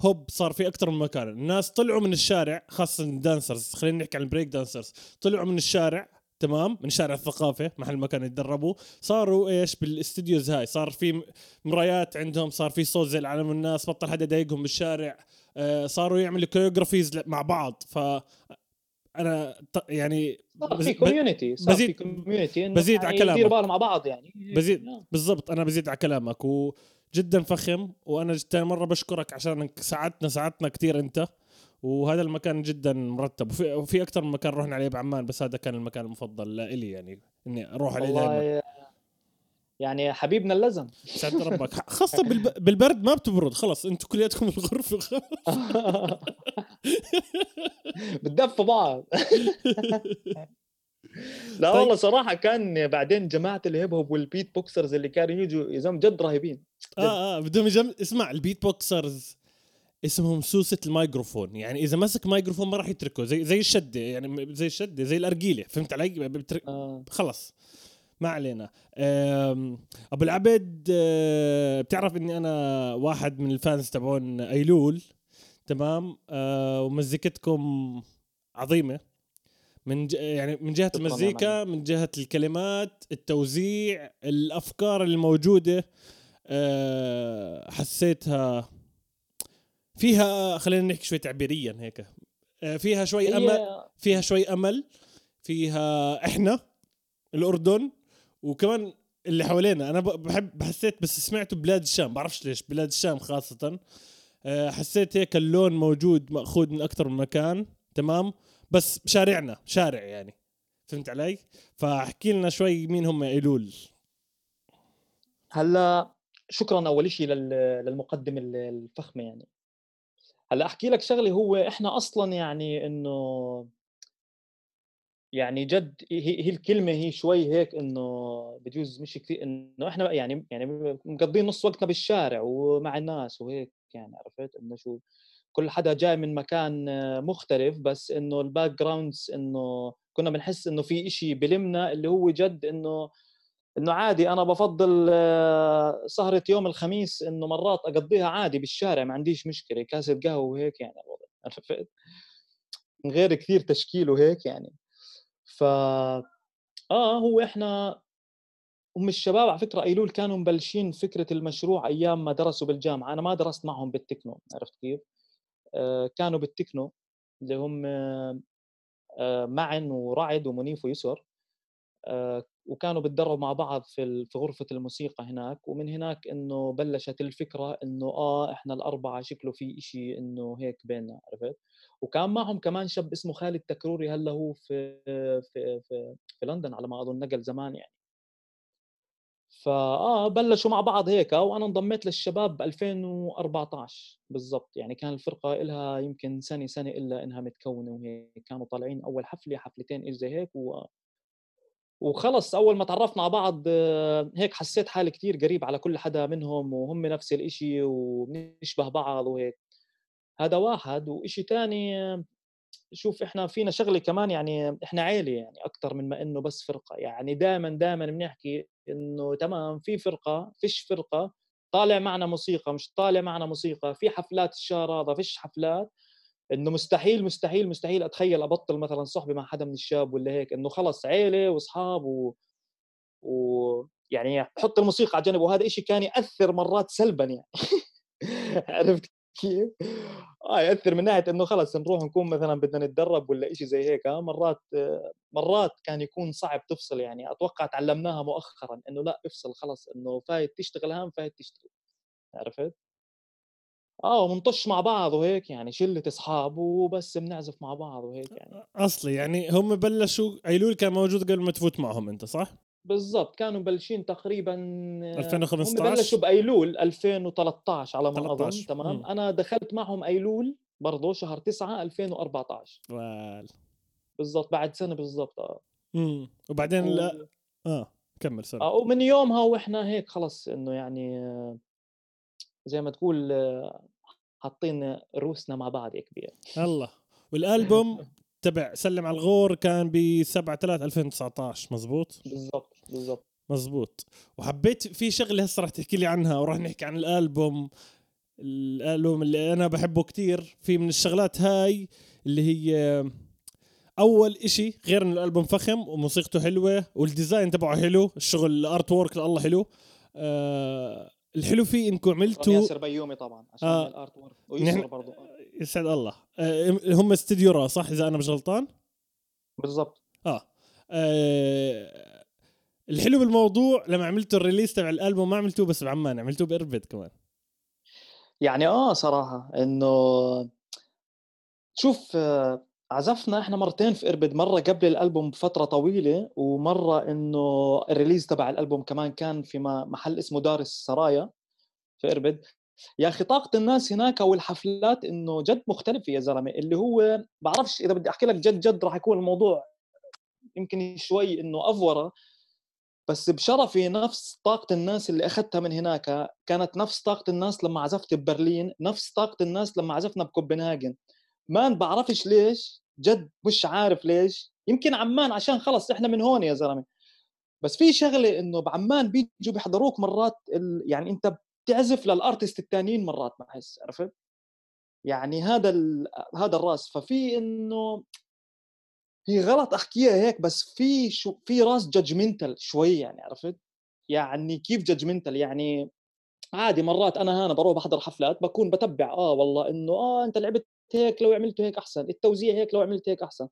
هوب صار في أكثر من مكان. الناس طلعوا من الشارع خاصة ال dancers خلينا نحكي عن ال break dancers طلعوا من الشارع تمام من شارع الثقافة محل ما كانوا يتدربوا. صاروا إيش بال studios هاي. صار في مرايات عندهم صار في صوت زي العالم الناس بطل حدا يضايقهم بالشارع. آه صاروا يعملوا choreographies مع بعض. ف أنا يعني صار في community صار بزيد في community بزيد على كلامك. يدير بالهم مع بعض يعني. بزيد بالضبط أنا بزيد على كلامك. وجدا فخم وأنا ثاني مرة بشكرك عشان ساعدتنا ساعدتنا كثير أنت. وهذا المكان جدا مرتب. وفي, وفي أكثر من مكان رحنا عليه بعمان بس هذا كان المكان المفضل لإلي يعني. إني أروح عليه دائما يعني حبيبنا اللزم. سعد ربك. خاصة بالبرد ما بتبرد. خلص أنتم كلياتكم الغرفة. بتدفوا بعض. لا طيب. والله صراحة كان بعدين جماعة ال hip hop وال beatboxers اللي كانوا يجوا يا زلمة جد رهيبين. آه آه بدهم يجم... اسمع ال beatboxers. اسمهم سوسة الميكروفون يعني إذا مسك مايكروفون ما راح يتركه. زي زي الشده يعني زي الشده زي الأرجيلة. فهمت علي؟ بترك... آه. خلص. ما علينا. أبو العبد آه، بتعرف إني أنا واحد من ال fans تبعون أيلول؟ تمام؟ آه، ومزيكتكم عظيمة. من يعني من جهة المزيكا من جهة الكلمات التوزيع الأفكار الموجودة آه، حسيتها فيها خلينا نحكي شوي تعبيريا هيك. فيها شوي أمل فيها شوي أمل فيها إحنا الأردن وكمان اللي حوالينا. أنا بحب حسيت بس سمعته بلاد الشام. بعرفش ليش بلاد الشام خاصة. آه، حسيت هيك اللون موجود مأخوذ من أكثر من مكان. تمام؟ بس شارعنا شارع يعني. فهمت علي؟ فاحكي لنا شوي مين هم ايلول هلا شكرا أول شيء للمقدمه الفخمة يعني. هلأ أحكي لك شغلة هو إحنا أصلا يعني إنه يعني جد هي الكلمة هي شوي هيك إنه بجوز مش كثير إنه إحنا يعني يعني مقضين نص وقتنا بالشارع ومع الناس وهيك يعني عرفت؟ إنه شو كل حدا جاي من مكان مختلف بس إنه ال backgrounds إنه كنا بنحس إنه في إشي بلمنا اللي هو جد إنه إنه عادي أنا بفضل سهرة يوم الخميس إنه مرات أقضيها عادي بالشارع ما عنديش مشكلة كاسة قهوة وهيك يعني عرفت؟ من غير كثير تشكيل وهيك يعني. ف آه هو إحنا هم الشباب على فكرة ايلول كانوا مبلشين فكرة المشروع أيام ما درسوا بالجامعة. أنا ما درست معهم بالتكنو عرفت كيف؟ آه كانوا بالتكنو اللي هم آه معن ورعد ومنيف ويسر آه وكانوا بتدربوا مع بعض في في غرفة الموسيقى هناك ومن هناك إنه بلشت الفكرة إنه آه إحنا الأربعة شكله في إشي إنه هيك بيننا عرفت؟ وكان معهم كمان شاب اسمه خالد تكروري هلأ هو في في في, في لندن على ما أظن نقل زمان يعني. فاه بلشوا مع بعض هيك وأنا انضميت للشباب ب 2014 بالضبط. يعني كان الفرقة لها يمكن سنة سنة إلا إنها متكونة وهيك. كانوا طالعين أول حفلة حفلتين إيش زي هيك و وخلص أول ما تعرفنا على بعض آه، هيك حسيت حالي كثير قريب على كل حدا منهم وهم نفس الإشي وبنشبه بعض وهيك. هذا واحد. وإشي تاني شوف إحنا فينا شغلة كمان يعني إحنا عيلة يعني أكثر من ما إنه بس فرقة. يعني دائما دائما بنحكي إنه تمام في فرقة فيش فرقة طالع معنا موسيقى مش طالع معنا موسيقى في حفلات الشهر هذا فيش حفلات. إنه مستحيل مستحيل مستحيل أتخيل أبطل مثلا صحبه مع حدا من الشاب ولا هيك إنه خلص عيلة وأصحاب و, و... يعني حط الموسيقى على جنب وهذا إشي كان يأثر مرات سلبا يعني عرفت كيف؟ آه يأثر من ناحية إنه خلص نروح نكون مثلا بدنا نتدرب ولا شيء زي هيك آه مرات مرات كان يكون صعب تفصل يعني أتوقع تعلمناها مؤخرا إنه لا افصل خلص إنه فايت تشتغل هام فايت تشتغل عرفت؟ آه ومنطش مع بعض وهيك يعني شلة أصحاب وبس بنعزف مع بعض وهيك يعني. أصلي يعني هم بلشوا ايلول كان موجود قبل ما تفوت معهم أنت صح؟ بالضبط كانوا مبلشين تقريبا 2015 هم بلشوا بأيلول 2013 على ما أظن تمام؟ مم. أنا دخلت معهم أيلول برضه شهر 9 2014 وال. بالضبط بعد سنة بالضبط آه. امم وبعدين و... لا آه كمل سنة. آه ومن يومها وإحنا هيك خلص إنه يعني زي ما تقول حاطين روسنا مع بعض يا كبير. الله. والألبوم تبع سلم على الغور كان ب 7 3 2019 مزبوط؟ بالضبط بالضبط. مزبوط. وحبيت في شغلة هسه راح تحكي لي عنها وراح نحكي عن الألبوم. الألبوم اللي أنا بحبه كتير في من الشغلات هاي اللي هي أول إشي غير إن الألبوم فخم وموسيقته حلوة وال design تبعه حلو الشغل ال artwork الله حلو. آه الحلو فيه إنكم عملتوا ياسر بيومي طبعا عشان آه. ال artwork ويسر برضه يسعد الله. آه هم استديو را صح؟ إذا أنا مش غلطان؟ بالضبط. آه. آه الحلو بالموضوع لما عملتوا ال release تبع الألبوم ما عملتوه بس بعمان عملتوه باربد كمان. يعني آه صراحة إنه شوف آه، عزفنا إحنا مرتين في إربد مرة قبل الألبوم بفترة طويلة ومرة إنه ال release تبع الألبوم كمان كان في محل اسمه دار السرايا في إربد. يا أخي طاقة الناس هناك والحفلات إنه جد مختلفة يا زلمة. اللي هو بعرفش إذا بدي أحكي لك جد جد راح يكون الموضوع يمكن شوي إنه أفورة بس بشرفي نفس طاقة الناس اللي أخذتها من هناك كانت نفس طاقة الناس لما عزفت ببرلين نفس طاقة الناس لما عزفنا بكوبنهاجن. ما بعرفش ليش جد مش عارف ليش. يمكن عمان عشان خلص إحنا من هون يا زلمة. بس في شغلة إنه بعمان بيجوا بيحضروك مرات ال... يعني أنت بتعزف لل artist الثانيين مرات بحس عرفت؟ يعني هذا ال... هذا الرأس. ففي إنه هي غلط أحكيها هيك بس في شو في رأس judgmental شوي يعني عرفت؟ يعني كيف judgmental يعني عادي مرات أنا هنا بروح بحضر حفلات بكون بتبع آه والله إنه آه أنت لعبت هيك لو عملته هيك أحسن التوزيع هيك لو عملت هيك أحسن.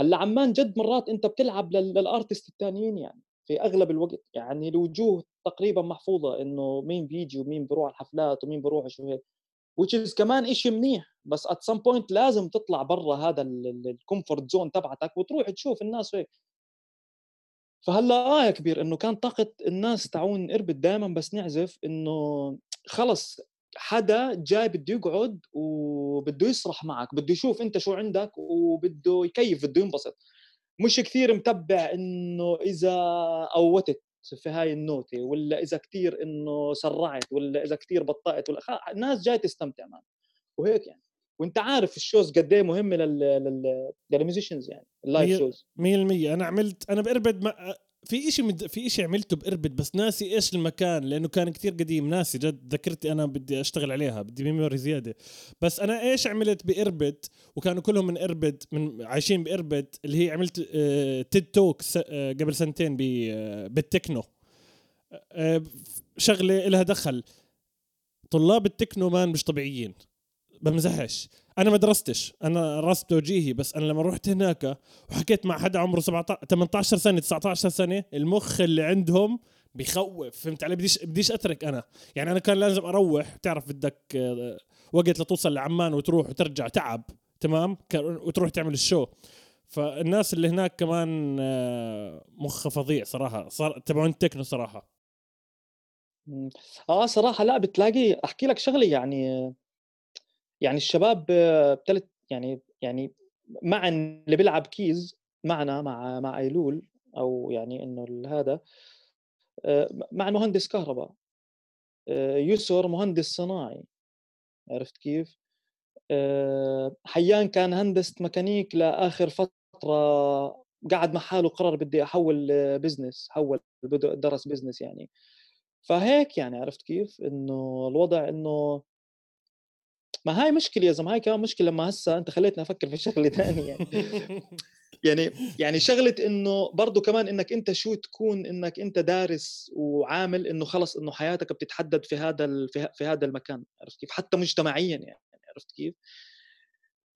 هلأ عمان جد مرات أنت بتلعب لل artist الثانيين يعني في أغلب الوقت. يعني الوجوه تقريبا محفوظة إنه مين بيجي ومين بيروح على الحفلات ومين بيروح شو هيك. Which is كمان شيء منيح بس at some point لازم تطلع برا هذا ال comfort zone تبعتك وتروح تشوف الناس هيك. فهلأ آه يا كبير إنه كان طاقة الناس تعون اربد دائما بس نعزف إنه خلص حدا جاي بده يقعد وبده يسرح معك بده يشوف انت شو عندك وبده يكيف بده ينبسط. مش كثير متبع إنه إذا فوتت في هاي النوتة ولا إذا كثير إنه سرعت ولا إذا كثير بطأت ولا الناس جاي تستمتع معك. وهيك يعني. وأنت عارف ال shows قد إيه مهمة لل لل لل musicians يعني ال live shows 100% أنا عملت أنا باربد ما في شيء مد... في شيء عملته بإربد بس ناسي إيش المكان لأنه كان كتير قديم. ناسي جد ذكرتي أنا بدي أشتغل عليها بدي memory زيادة. بس أنا إيش عملت بإربد؟ وكانوا كلهم من إربد من عايشين بإربد اللي هي عملت آه تيد توك س... آه قبل سنتين ب... آه بالتكنو. آه شغلة لها دخل. طلاب التكنو مان مش طبيعيين. بمزحش. أنا ما درستش. أنا رست توجيهي بس أنا لما رحت هناك وحكيت مع حدا عمره 17 18 سنة 19 سنة المخ اللي عندهم بخوف فهمت علي؟ بديش بديش أترك أنا. يعني أنا كان لازم أروح. تعرف بدك آه، وقت لتوصل لعمان وتروح وترجع تعب تمام؟ وتروح تعمل الشو. فالناس اللي هناك كمان آه، مخ فظيع صراحة. صار تبعون تكنو صراحة. آه صراحة لا بتلاقي أحكي لك شغلة يعني يعني الشباب ابتدت يعني يعني مع اللي بيلعب كيز معنا مع مع أيلول أو يعني إنه هذا مع مهندس كهرباء يسر مهندس صناعي عرفت كيف؟ حيان كان هندسة ميكانيك لآخر فترة قعد مع حاله قرر بدي أحول business حول درس business يعني فهيك يعني عرفت كيف؟ إنه الوضع إنه ما هاي مشكلة يا زلمة هاي كمان مشكلة لما هسه أنت خليتني أفكر في شغلة ثانية. يعني يعني يعني شغلة إنه برضه كمان إنك أنت شو تكون إنك أنت دارس وعامل إنه خلص إنه حياتك بتتحدد في هذا في هذا المكان عرفت كيف؟ حتى مجتمعيا يعني عرفت كيف؟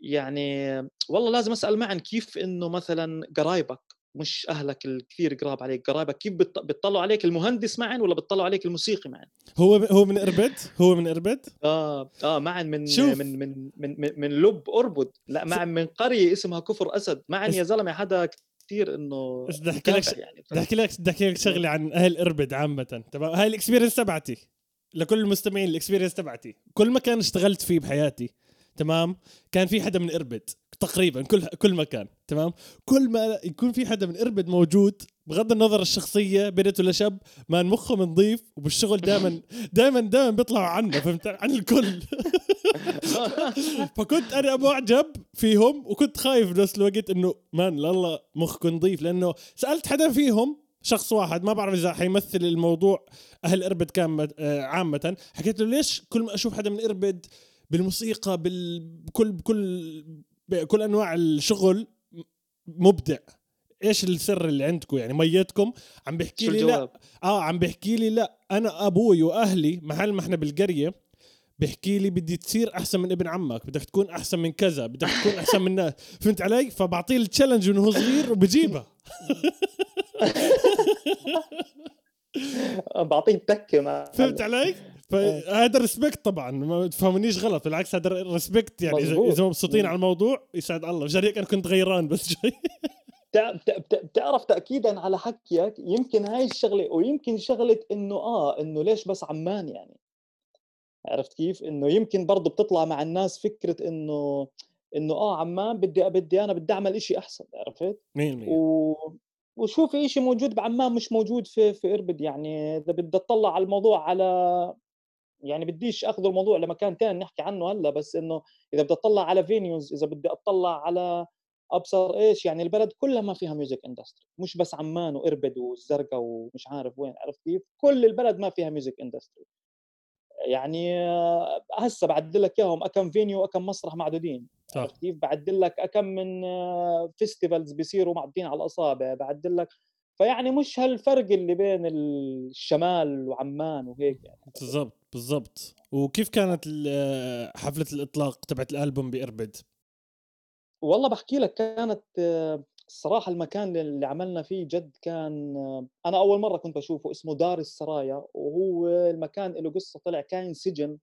يعني والله لازم أسأل معن كيف إنه مثلا قرايبك مش أهلك الكثير قراب عليك قرايبك كيف بتطلعوا عليك المهندس معا ولا بتطلعوا عليك الموسيقي معا؟ هو هو من إربد؟ هو من إربد؟ آه آه معا من شوف. من من من من, لب أربد لا معا من قرية اسمها كفر أسد. معا يا زلمة حدا كثير إنه بدي أحكي لك يعني. بدي أحكي لك بدي أحكي لك شغلة عن أهل إربد عامة. تمام؟ هاي ال experience تبعتي لكل المستمعين ال experience تبعتي. كل مكان اشتغلت فيه بحياتي تمام؟ كان في حدا من إربد. تقريبا كل كل مكان تمام؟ كل ما يكون في حدا من إربد موجود بغض النظر الشخصية بنت ولا شاب ما مخه نظيف وبالشغل دائما دائما دائما بيطلعوا عنا فهمت؟ عن الكل. فكنت أنا معجب فيهم وكنت خايف بنفس الوقت إنه مان لله مخكم نظيف لأنه سألت حدا فيهم شخص واحد ما بعرف إذا حيمثل الموضوع أهل إربد كان آه، عامة. حكيت له ليش كل ما أشوف حدا من إربد بالموسيقى بكل بكل بكل أنواع الشغل مبدع. إيش السر اللي عندكم؟ يعني ميتكم؟ عم بيحكي لي لا. آه عم بيحكي لي لا. أنا أبوي وأهلي محل ما إحنا بالقرية بيحكي لي بدي تصير أحسن من ابن عمك بدك تكون أحسن من كذا بدك تكون أحسن من الناس فهمت علي؟ فبعطيه ال challenge من هو صغير وبجيبها. بعطيه التكة فهمت علي؟ فهذا respect طبعا ما تفهمونيش غلط بالعكس هذا respect يعني اذا مبسوطين على الموضوع يسعد الله. مشان هيك أنا كنت غيران بس شوي بتعرف تاكيدا على حكيك يمكن هاي الشغلة ويمكن شغلة إنه آه إنه ليش بس عمان يعني؟ عرفت كيف؟ إنه يمكن برضه بتطلع مع الناس فكرة انه إنه آه عمان بدي بدي أنا بدي أعمل شيء أحسن عرفت؟ 100% و... وشوف شيء موجود بعمان مش موجود في في إربد يعني. إذا بدي أطلع على الموضوع على يعني بديش أخذ الموضوع لمكان ثاني نحكي عنه هلأ بس إنه إذا بدي أطلع على venues إذا بدي أطلع على أبصر إيش يعني البلد كلها ما فيها music industry مش بس عمان وإربد والزرقاء ومش عارف وين عرفت كيف؟ كل البلد ما فيها music industry يعني هسه بعدل لك إياهم اكم venue واكم مسرح معدودين. عرفت كيف؟ بعدل لك اكم من festivals بيصيروا معدين على الأصابع بعدل لك فيعني مش هالفرق اللي بين الشمال وعمان وهيك يعني. بالضبط بالضبط. وكيف كانت حفلة الإطلاق تبعت الألبوم باربد والله بحكي لك كانت الصراحة المكان اللي عملنا فيه جد كان أنا أول مرة كنت بشوفه اسمه دار السرايا وهو المكان له قصة طلع كان سجن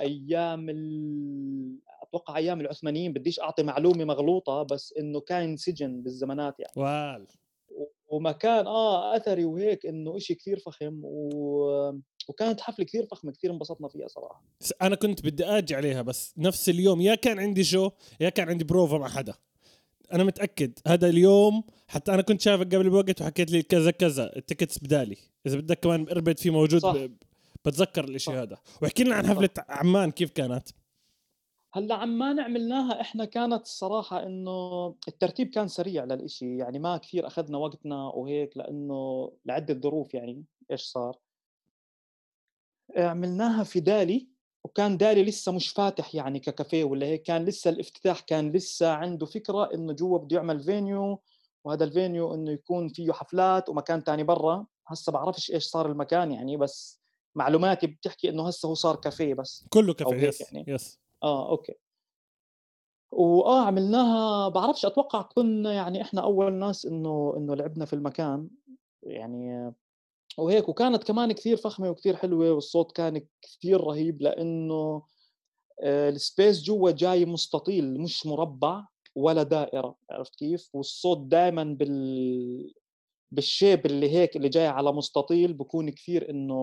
أيام ال... أتوقع أيام العثمانيين بديش أعطي معلومة مغلوطة بس إنه كان سجن بالزمانات يعني. وال ومكان آه أثري وهيك إنه إشي كثير فخم و... وكانت حفلة كثير فخمة كثير انبسطنا فيها صراحة. أنا كنت بدي أجي عليها بس نفس اليوم يا كان عندي شو يا كان عندي بروفا مع حدا. أنا متأكد هذا اليوم حتى أنا كنت شافك قبل بوقت وحكيت لي كذا كذا ال tickets بدالي. إذا بدك كمان اربد في موجود صح. بتذكر الإشي هذا. واحكي لنا عن حفلة عمان كيف كانت؟ هلأ عمان عملناها إحنا كانت الصراحة إنه الترتيب كان سريع للإشي يعني ما كثير أخذنا وقتنا وهيك لأنه لعدة ظروف يعني إيش صار. عملناها في دالي وكان دالي لسه مش فاتح يعني ككافيه ولا هيك كان لسه الافتتاح كان لسه عنده فكرة إنه جوا بده يعمل venue وهذا ال venue إنه يكون فيه حفلات ومكان تاني برا. هسه بعرفش إيش صار المكان يعني بس معلوماتي بتحكي إنه هسه هو صار كافيه بس كله كافيه yes يعني. yes. آه okay. وآه عملناها. بعرفش أتوقع كنا يعني إحنا أول ناس إنه إنه لعبنا في المكان. يعني وهيك وكانت كمان كثير فخمة وكثير حلوة والصوت كان كثير رهيب لأنه آه، ال space جوا جاي مستطيل مش مربع ولا دائرة عرفت كيف؟ والصوت دائما بال بالشيب اللي هيك اللي جاي على مستطيل بكون كثير إنه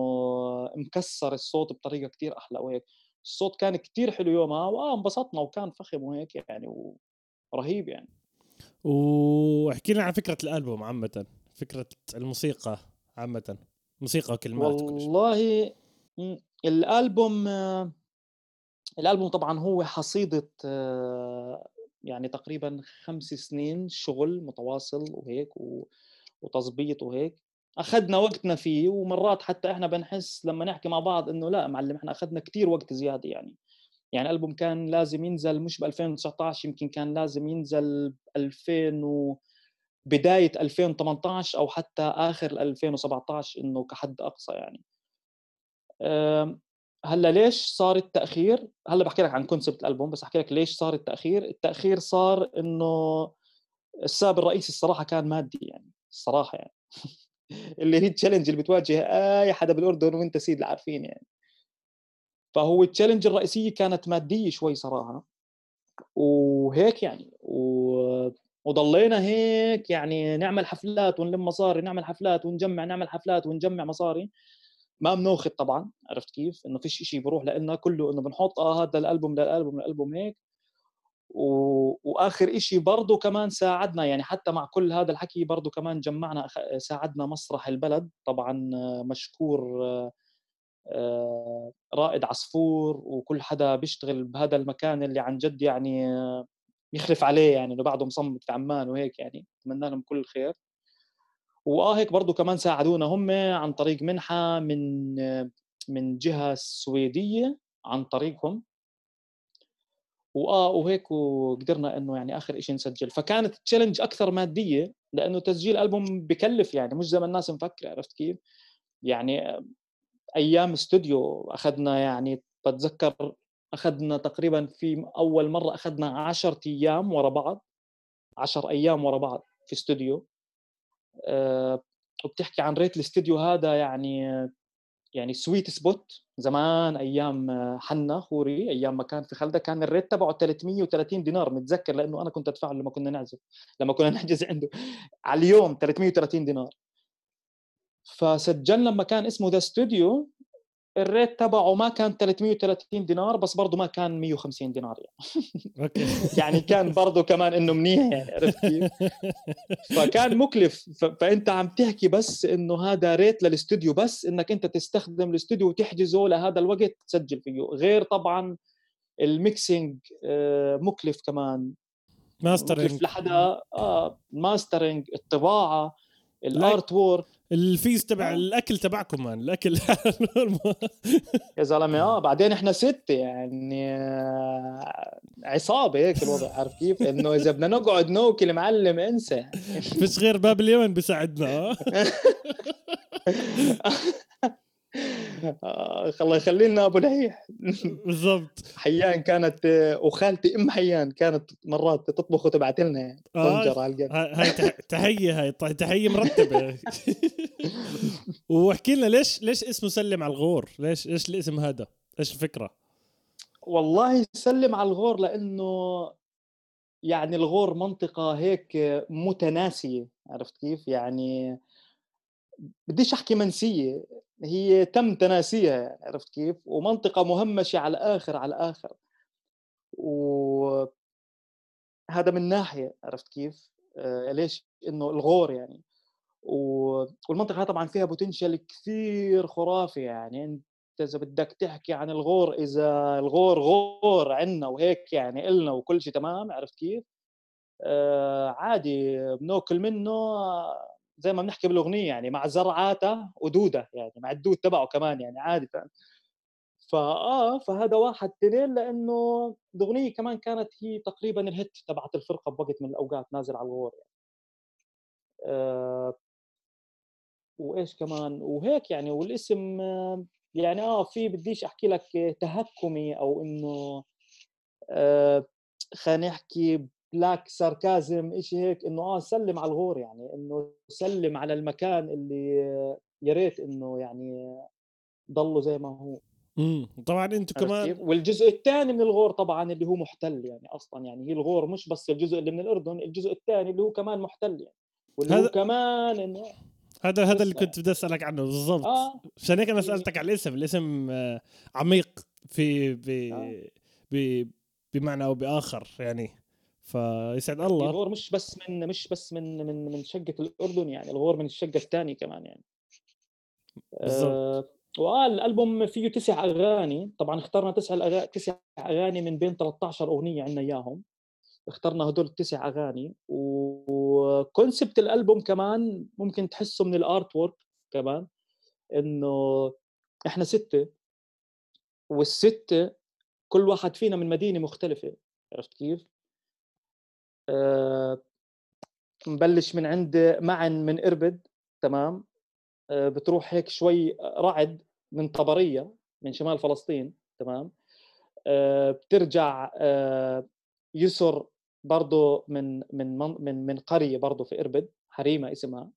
مكسر الصوت بطريقة كثير أحلى وهيك. الصوت كان كثير حلو يومها وآه انبسطنا وكان فخم وهيك يعني ورهيب يعني. وأحكي لنا عن فكرة الألبوم عامه فكرة الموسيقى عامه موسيقى وكلمات والله الألبوم الألبوم طبعا هو حصيدة يعني تقريبا خمس سنين شغل متواصل وهيك وتظبيط وهيك. أخذنا وقتنا فيه ومرات حتى إحنا بنحس لما نحكي مع بعض إنه لا معلم إحنا أخذنا كثير وقت زيادة يعني. يعني الالبوم كان لازم ينزل مش ب 2019 يمكن كان لازم ينزل ب 2000 و بداية 2018 أو حتى آخر 2017 إنه كحد أقصى يعني. هلأ ليش صار التأخير؟ هلأ بحكي لك عن concept الألبوم بس أحكي لك ليش صار التأخير؟ التأخير صار إنه السبب الرئيسي الصراحة كان مادي يعني الصراحة يعني. اللي هي ال challenge اللي بتواجه أي حدا بالأردن وأنت سيد العارفين يعني. فهو ال challenge الرئيسية كانت مادية شوي صراحة. وهيك يعني و... وضلينا هيك يعني نعمل حفلات ونلم مصاري نعمل حفلات ونجمع نعمل حفلات ونجمع مصاري. ما بناخذ طبعا عرفت كيف؟ إنه فيش شيء بروح لنا كله إنه بنحط آه هذا الألبوم للألبوم الالبوم هيك. و... وآخر شيء برضه كمان ساعدنا يعني حتى مع كل هذا الحكي برضه كمان جمعنا ساعدنا مسرح البلد طبعا مشكور آه، رائد عصفور وكل حدا بيشتغل بهذا المكان اللي عن جد يعني يخلف عليه يعني إنه بعده مصمت في عمان وهيك يعني اتمنى لهم كل الخير وآه هيك برضه كمان ساعدونا هم عن طريق منحة من من جهة سويدية عن طريقهم. وآه وهيك وقدرنا إنه يعني آخر شيء نسجل. فكانت تشالنج أكثر مادية لأنه تسجيل ألبوم بكلف يعني مش زي ما الناس مفكره عرفت كيف؟ يعني أيام استوديو أخذنا يعني بتذكر أخذنا تقريبا في أول مرة أخذنا 10 أيام ورا بعض 10 أيام ورا بعض في استوديو. أه وبتحكي عن rate الاستوديو هذا يعني يعني Sweet Spot زمان أيام حنا خوري أيام ما كان في خلدة كان ال rate تبعه 330 دينار متذكر لأنه أنا كنت أدفع لما كنا نعزف لما كنا نحجز عنده على اليوم 330 دينار. فسجلنا مكان اسمه The Studio ال rate تبعه ما كان 330 دينار بس برضه ما كان 150 دينار يعني. okay. يعني كان برضه كمان إنه منيح يعني عرفت كيف؟ فكان مكلف. فأنت عم تحكي بس إنه هذا rate للاستوديو بس إنك أنت تستخدم الاستوديو وتحجزه لهذا الوقت تسجل فيه. غير طبعا ال mixing آه، مكلف كمان. mastering. مكلف لحدا آه mastering الطباعة ال artwork. ال fees تبع آه. الأكل تبعكم كمان الأكل يا زلمة آه بعدين إحنا ستة يعني آه، عصابة هيك الوضع عارف كيف؟ إنه إذا بدنا نقعد نوكل معلم انسى فيش غير باب اليمن بيساعدنا آه الله يخلي لنا أبو لهيح بالضبط. حيان كانت وخالتي أم حيان كانت مرات تطبخ وتبعت لنا يعني آه على هاي تحية هاي تحية مرتبة. واحكي لنا ليش ليش اسمه سلم على الغور؟ ليش إيش الاسم هذا؟ إيش الفكرة؟ والله سلم على الغور لأنه يعني الغور منطقة هيك متناسية عرفت كيف؟ يعني بديش أحكي منسية. هي تم تناسيها عرفت كيف؟ ومنطقة مهمشة على الآخر على الآخر و هذا من ناحية عرفت كيف؟ آه ليش؟ إنه الغور يعني. و... والمنطقة طبعا فيها بوتنشل كثير خرافي يعني. أنت إذا بدك تحكي عن الغور إذا الغور غور عنا وهيك يعني إلنا وكل شيء تمام عرفت كيف؟ آه عادي بنأكل منه زي ما بنحكي بالأغنية يعني مع زرعاته ودوده يعني مع الدود تبعه كمان يعني عادي فاه فهذا واحد. اثنين لأنه الأغنية كمان كانت هي تقريبا الهيت تبعت الفرقة بوقت من الأوقات نازل على الغور يعني. آه وإيش كمان؟ وهيك يعني والاسم يعني آه في بديش أحكي لك تهكمي أو إنه آه خلينا نحكي بلاك ساركازم شيء هيك إنه آه سلم على الغور يعني إنه سلم على المكان اللي يا ريت إنه يعني ضله زي ما هو. إمم طبعا أنتم كمان والجزء الثاني من الغور طبعا اللي هو محتل يعني أصلا يعني هي الغور مش بس الجزء اللي من الأردن الجزء الثاني اللي هو كمان محتل يعني واللي هذا... هو كمان إنه هذا هذا اللي كنت بدي أسألك عنه بالضبط. آه. عشان هيك أنا سألتك على الاسم الاسم آه، عميق في ب... آه. ب... بمعنى أو بآخر يعني. فيسعد الله. الغور مش بس من مش بس من من من شقة الأردن يعني الغور من الشقة الثانية كمان يعني. بالضبط. آه وقال الألبوم فيه تسع أغاني. طبعا اخترنا تسع الأغا... تسع أغاني من بين 13 أغنية عندنا إياهم. اخترنا هدول التسع أغاني. و concept الألبوم كمان ممكن تحسه من ال artwork كمان إنه إحنا ستة. والستة كل واحد فينا من مدينة مختلفة. عرفت كيف؟ أه نبلش من عند معن من إربد تمام؟ أه بتروح هيك شوي رعد من طبرية من شمال فلسطين تمام؟ أه بترجع يسر برضه من من من من قرية برضه في إربد حريمة اسمها.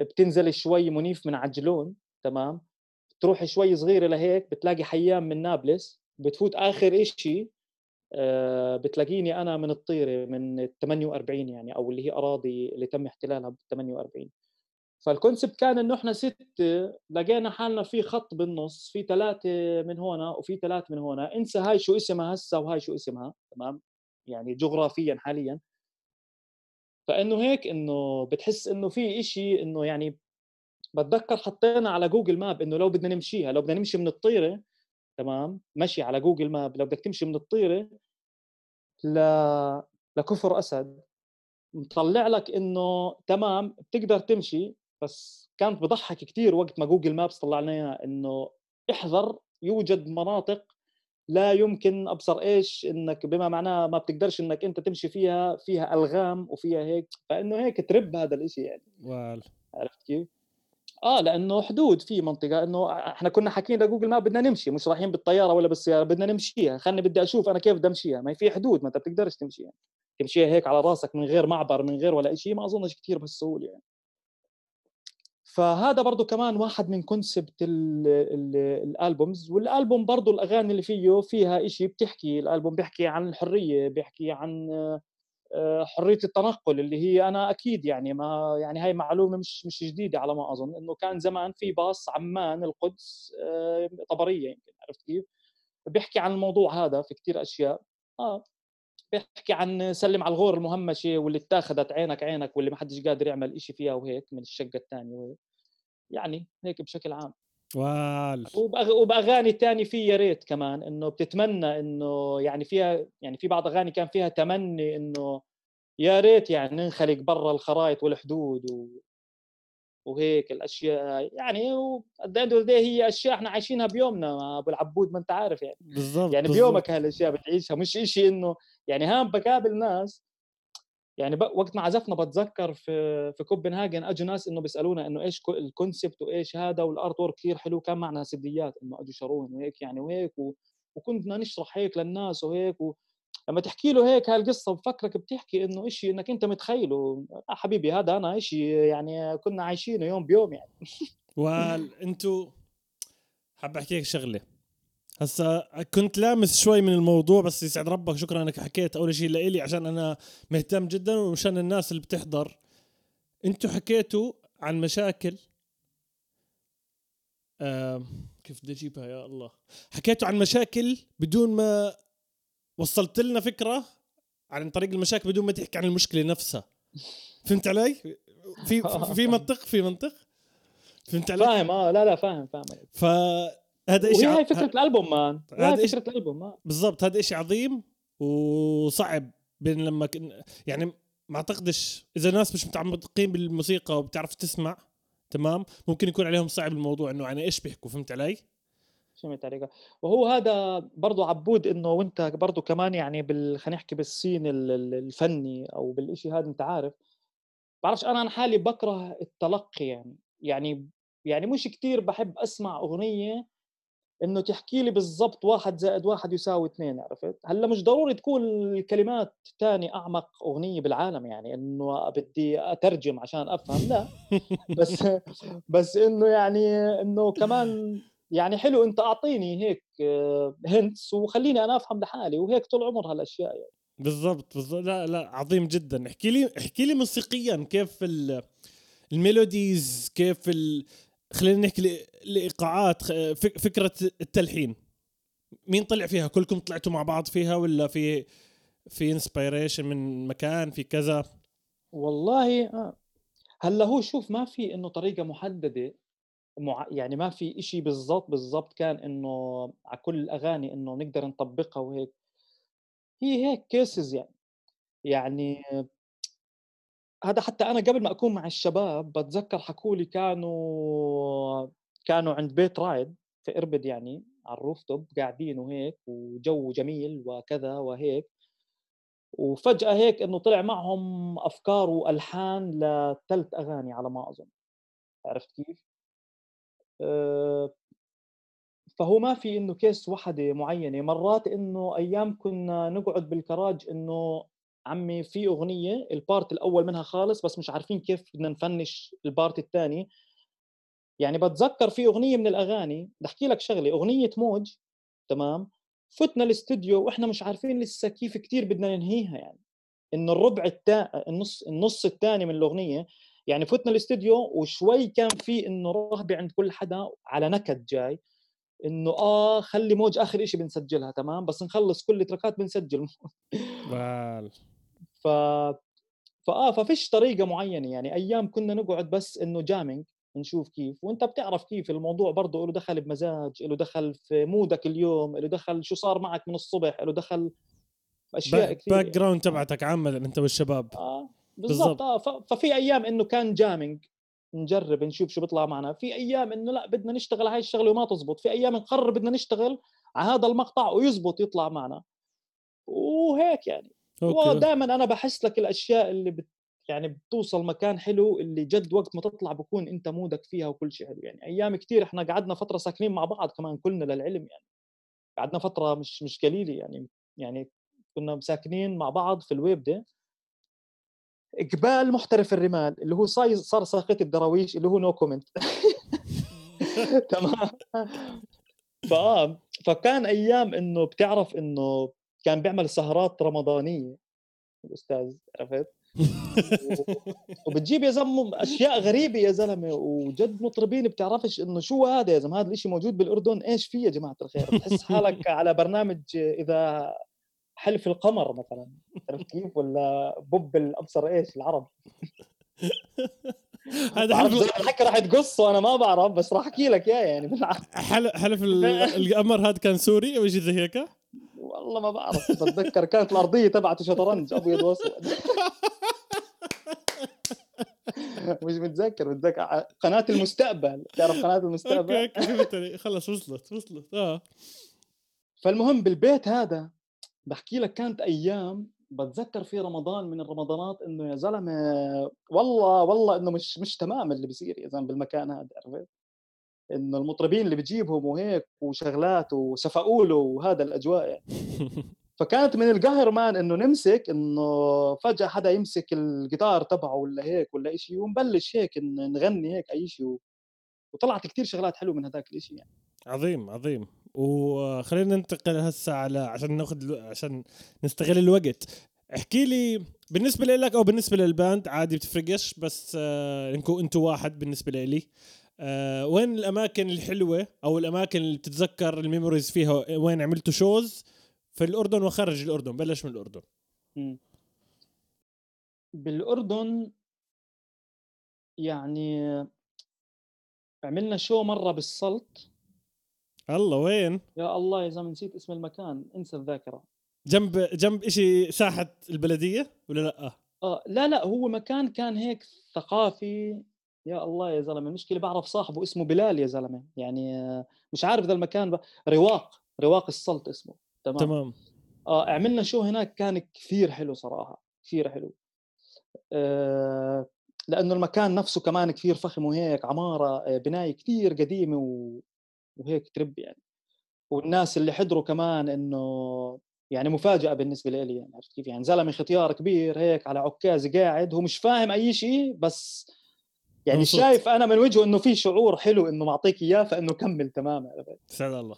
بتنزل شوي منيف من عجلون تمام؟ تروح شوي صغيرة لهيك بتلاقي حيام من نابلس بتفوت آخر آه، بتلاقيني أنا من الطيرة من 48 يعني أو اللي هي أراضي اللي تم احتلالها ب 48 فالكونسبت كان إنه إحنا ستة لقينا حالنا في خط بالنص في ثلاثة من هنا وفي ثلاثة من هنا انسى هاي شو اسمها هسه وهاي شو اسمها تمام؟ يعني جغرافيا حاليا. فإنه هيك إنه بتحس إنه في إشي إنه يعني بتذكر حطينا على Google Map إنه لو بدنا نمشيها لو بدنا نمشي من الطيرة تمام؟ مشي على Google Map لو بدك تمشي من الطيرة ل لكفر أسد مطلع لك إنه تمام بتقدر تمشي بس كانت بضحك كثير وقت ما Google Maps طلع لنا اياها إنه احذر يوجد مناطق لا يمكن أبصر إيش إنك بما معناه ما بتقدرش إنك أنت تمشي فيها فيها ألغام وفيها هيك فإنه هيك trip هذا الإشي يعني. وال. عرفت كيف؟ آه لأنه حدود في منطقة إنه إحنا كنا حاكيين لجوجل ما بدنا نمشي مش رايحين بالطيارة ولا بالسيارة بدنا نمشيها. خلني بدي أشوف أنا كيف بدي أمشيها. ما في حدود ما أنت بتقدرش تمشيها. تمشيها هيك على راسك من غير معبر من غير ولا شيء ما أظنش كثير بالسهولة يعني. فهذا برضه كمان واحد من concept ال albums والالبوم برضه الأغاني اللي فيه فيها إشي بتحكي الالبوم بيحكي عن الحرية بيحكي عن حرية التنقل اللي هي أنا أكيد يعني ما يعني هاي معلومة مش مش جديدة على ما أظن إنه كان زمان في باص عمان القدس آه، طبرية يمكن عرفت كيف؟ بيحكي عن الموضوع هذا في كثير أشياء آه بيحكي عن سلم على الغور المهمشة واللي اتاخذت عينك عينك واللي ما حدش قادر يعمل إشي فيها وهيك من الشقة الثانية وهيك يعني هيك بشكل عام وال وبأغاني تاني في يا ريت كمان إنه بتتمنى إنه يعني فيها يعني في بعض أغاني كان فيها تمني إنه يا ريت يعني ننخلق برا الخرائط والحدود و... وهيك الأشياء. يعني and هي أشياء إحنا عايشينها بيومنا أبو العبود ما أنت عارف يعني. بالضبط يعني. بيومك هالاشياء بتعيشها. مش إشي إنه يعني هام بقابل ناس يعني وقت ما عزفنا بتذكر في في كوبنهاجن أجوا ناس إنه بيسألونا إنه إيش ال concept وإيش هذا وال artwork كثير حلو كان معنا سديات إنه أجوا شروهم وهيك يعني وهيك. وكنا نشرح هيك للناس وهيك و... لما تحكي له هيك هالقصة بفكرك بتحكي إنه شيء إنك أنت متخيله آه حبيبي هذا أنا شيء يعني كنا عايشينه يوم بيوم يعني وانتو حاب أحكي لك شغلة هسا كنت لامس شوي من الموضوع بس يسعد ربك شكرا إنك حكيت أول شيء لإلي عشان أنا مهتم جدا ومشان الناس اللي بتحضر. إنتوا حكيتوا عن مشاكل. آه كيف بدي أجيبها يا الله؟ حكيتوا عن مشاكل بدون ما وصلت لنا فكرة عن طريق المشاكل بدون ما تحكي عن المشكلة نفسها. فهمت علي؟ في في منطق في منطق؟ فهمت علي؟ فاهم آه لا لا فاهم فاهم. ف هذا شيء وهي فكرة الألبوم مان هذا فكرة الألبوم مان بالضبط هذا شيء عظيم وصعب بين لما كن يعني ما أعتقدش إذا ناس مش متعمقين بالموسيقى وبتعرف تسمع تمام؟ ممكن يكون عليهم صعب الموضوع إنه يعني إيش بيحكوا فهمت علي؟ فهمت عليك. وهو هذا برضه عبود إنه وأنت برضه كمان يعني بال خلينا نحكي بالسين الفني أو بالشيء هذا أنت عارف. بعرفش أنا عن حالي بكره التلقي يعني. يعني يعني مش كتير بحب أسمع أغنية إنه تحكي لي بالضبط واحد زائد واحد يساوي اثنين عرفت؟ هلأ مش ضروري تكون الكلمات ثاني أعمق أغنية بالعالم يعني إنه بدي أترجم عشان أفهم؟ لا بس بس إنه يعني إنه كمان يعني حلو أنت أعطيني هيك hints وخليني أنا أفهم لحالي وهيك طول عمر هالأشياء يعني. بالضبط بالضبط. لا لا عظيم جدا. احكي لي احكي لي موسيقيا كيف ال melodies كيف ال... خلينا نحكي الايقاعات فكرة التلحين. مين طلع فيها؟ كلكم طلعتوا مع بعض فيها ولا في في inspiration من مكان في كذا؟ والله آه. هلأ هو شوف ما في إنه طريقة محددة مع... يعني ما في إشي بالضبط بالضبط كان إنه على كل الأغاني إنه نقدر نطبقها وهيك. هي هيك كيسز يعني. يعني هذا حتى أنا قبل ما أكون مع الشباب بتذكر حكوا لي كانوا كانوا عند بيت رايد في إربد يعني على الروف توب قاعدين وهيك وجو جميل وكذا وهيك. وفجأة هيك إنه طلع معهم أفكار وألحان لثلاث أغاني على ما أظن. عرفت كيف؟ أه فهو ما في إنه case وحدة معينة. مرات إنه أيام كنا نقعد بالكراج إنه عمي في أغنية ال part الأول منها خالص بس مش عارفين كيف بدنا نفنش ال part الثاني. يعني بتذكر في أغنية من الأغاني بدي أحكي لك شغلة أغنية موج تمام؟ فتنا الاستوديو وإحنا مش عارفين لسه كيف كثير بدنا ننهيها يعني. إنه الربع التا... النص النص الثاني من الأغنية يعني فتنا الاستوديو وشوي كان في إنه رهبه عند كل حدا على نكد جاي إنه آه خلي موج آخر شيء بنسجلها تمام؟ بس نخلص كل التراكات بنسجل ف فاه ففيش طريقة معينة يعني أيام كنا نقعد بس إنه jamming نشوف كيف. وأنت بتعرف كيف الموضوع برضه له دخل بمزاج له دخل في mood ك اليوم له دخل شو صار معك من الصبح له دخل أشياء كثير. back ground تبعتك عامة أنت والشباب. آه بالضبط آه ففي أيام إنه كان jamming نجرب نشوف شو بيطلع معنا. في أيام إنه لا بدنا نشتغل هاي الشغلة وما تزبط. في أيام نقرر بدنا نشتغل على هذا المقطع ويزبط يطلع معنا. وهيك يعني. ودائما أنا بحس لك الأشياء اللي بت يعني بتوصل مكان حلو اللي جد وقت ما تطلع بكون أنت mood ك فيها وكل شيء حلو. يعني أيام كثير إحنا قعدنا فترة ساكنين مع بعض كمان كلنا للعلم يعني. قعدنا فترة مش مش قليلة يعني يعني كنا ساكنين مع بعض في الويبده قبال محترف الرمال اللي هو صار صار ساقية الدراويش اللي هو no comment تمام. فآه فكان أيام إنه بتعرف إنه كان بيعمل سهرات رمضانية الأستاذ عرفت؟ وبتجيب يا زلمة أشياء غريبة يا زلمة وجد مطربين بتعرفش إنه شو هذا يا زلمة هذا الشيء موجود بالأردن إيش فيه يا جماعة الخير؟ بتحس حالك على برنامج إذا حلف القمر مثلا عرفت كيف؟ ولا بوب الأبصر إيش؟ العرب. هذا حلف الحكي راح تقص وأنا ما بعرف بس راح أحكي لك إياه يعني حلف حلف القمر هذا كان سوري أو شيء زي هيك؟ والله ما بعرف بتذكر كانت الأرضية تبعته شطرنج ابيض واسود مش متذكر متذكر. قناة المستقبل. تعرف قناة المستقبل؟ okay خلص وصلت وصلت. آه. فالمهم بالبيت هذا بحكي لك كانت أيام بتذكر في رمضان من الرمضانات إنه يا زلمة والله والله إنه مش مش تمام اللي بيصير يا زلمة بالمكان هذا عرفت؟ انه المطربين اللي بتجيبهم وهيك وشغلات وسفقوله وهذا الأجواء يعني. فكانت من القهر مان إنه نمسك إنه فجأة حدا يمسك الجيتار تبعه ولا هيك ولا شيء ونبلش هيك نغني هيك أي شيء وطلعت كثير شغلات حلوة من هذاك الشيء يعني. عظيم عظيم. وخلينا ننتقل هسه على عشان ناخذ عشان نستغل الوقت. احكي لي بالنسبة لك أو بالنسبة لل band عادي بتفرقش بس آه أنتوا واحد بالنسبة لي. آه وين الأماكن الحلوة أو الأماكن اللي بتتذكر ال memories فيها وين عملتوا shows في الأردن وخارج الأردن بلش من الأردن م. بالأردن يعني عملنا show مرة بالسلط الله وين؟ يا الله يا زلمة نسيت اسم المكان انسى الذاكرة جنب جنب شيء ساحة البلدية ولا لأ؟ آه لا لا هو مكان كان هيك ثقافي يا الله يا زلمة المشكلة بعرف صاحبه اسمه بلال يا زلمة. يعني مش عارف ذا المكان ب... رواق رواق السلط اسمه. تمام؟ تمام. آه عملنا شو هناك كان كثير حلو صراحة كثير حلو. آه لأنه المكان نفسه كمان كثير فخم وهيك عمارة آه، بناية كثير قديمة و... وهيك ترب يعني. والناس اللي حضروا كمان إنه يعني مفاجأة بالنسبة لي يعني عرفت كيف؟ يعني زلمة ختيار كبير هيك على عكاز قاعد هو مش فاهم أي شيء بس يعني مصوت. شايف أنا من وجهه إنه في شعور حلو إنه معطيك إياه فإنه كمل تمام سعد الله.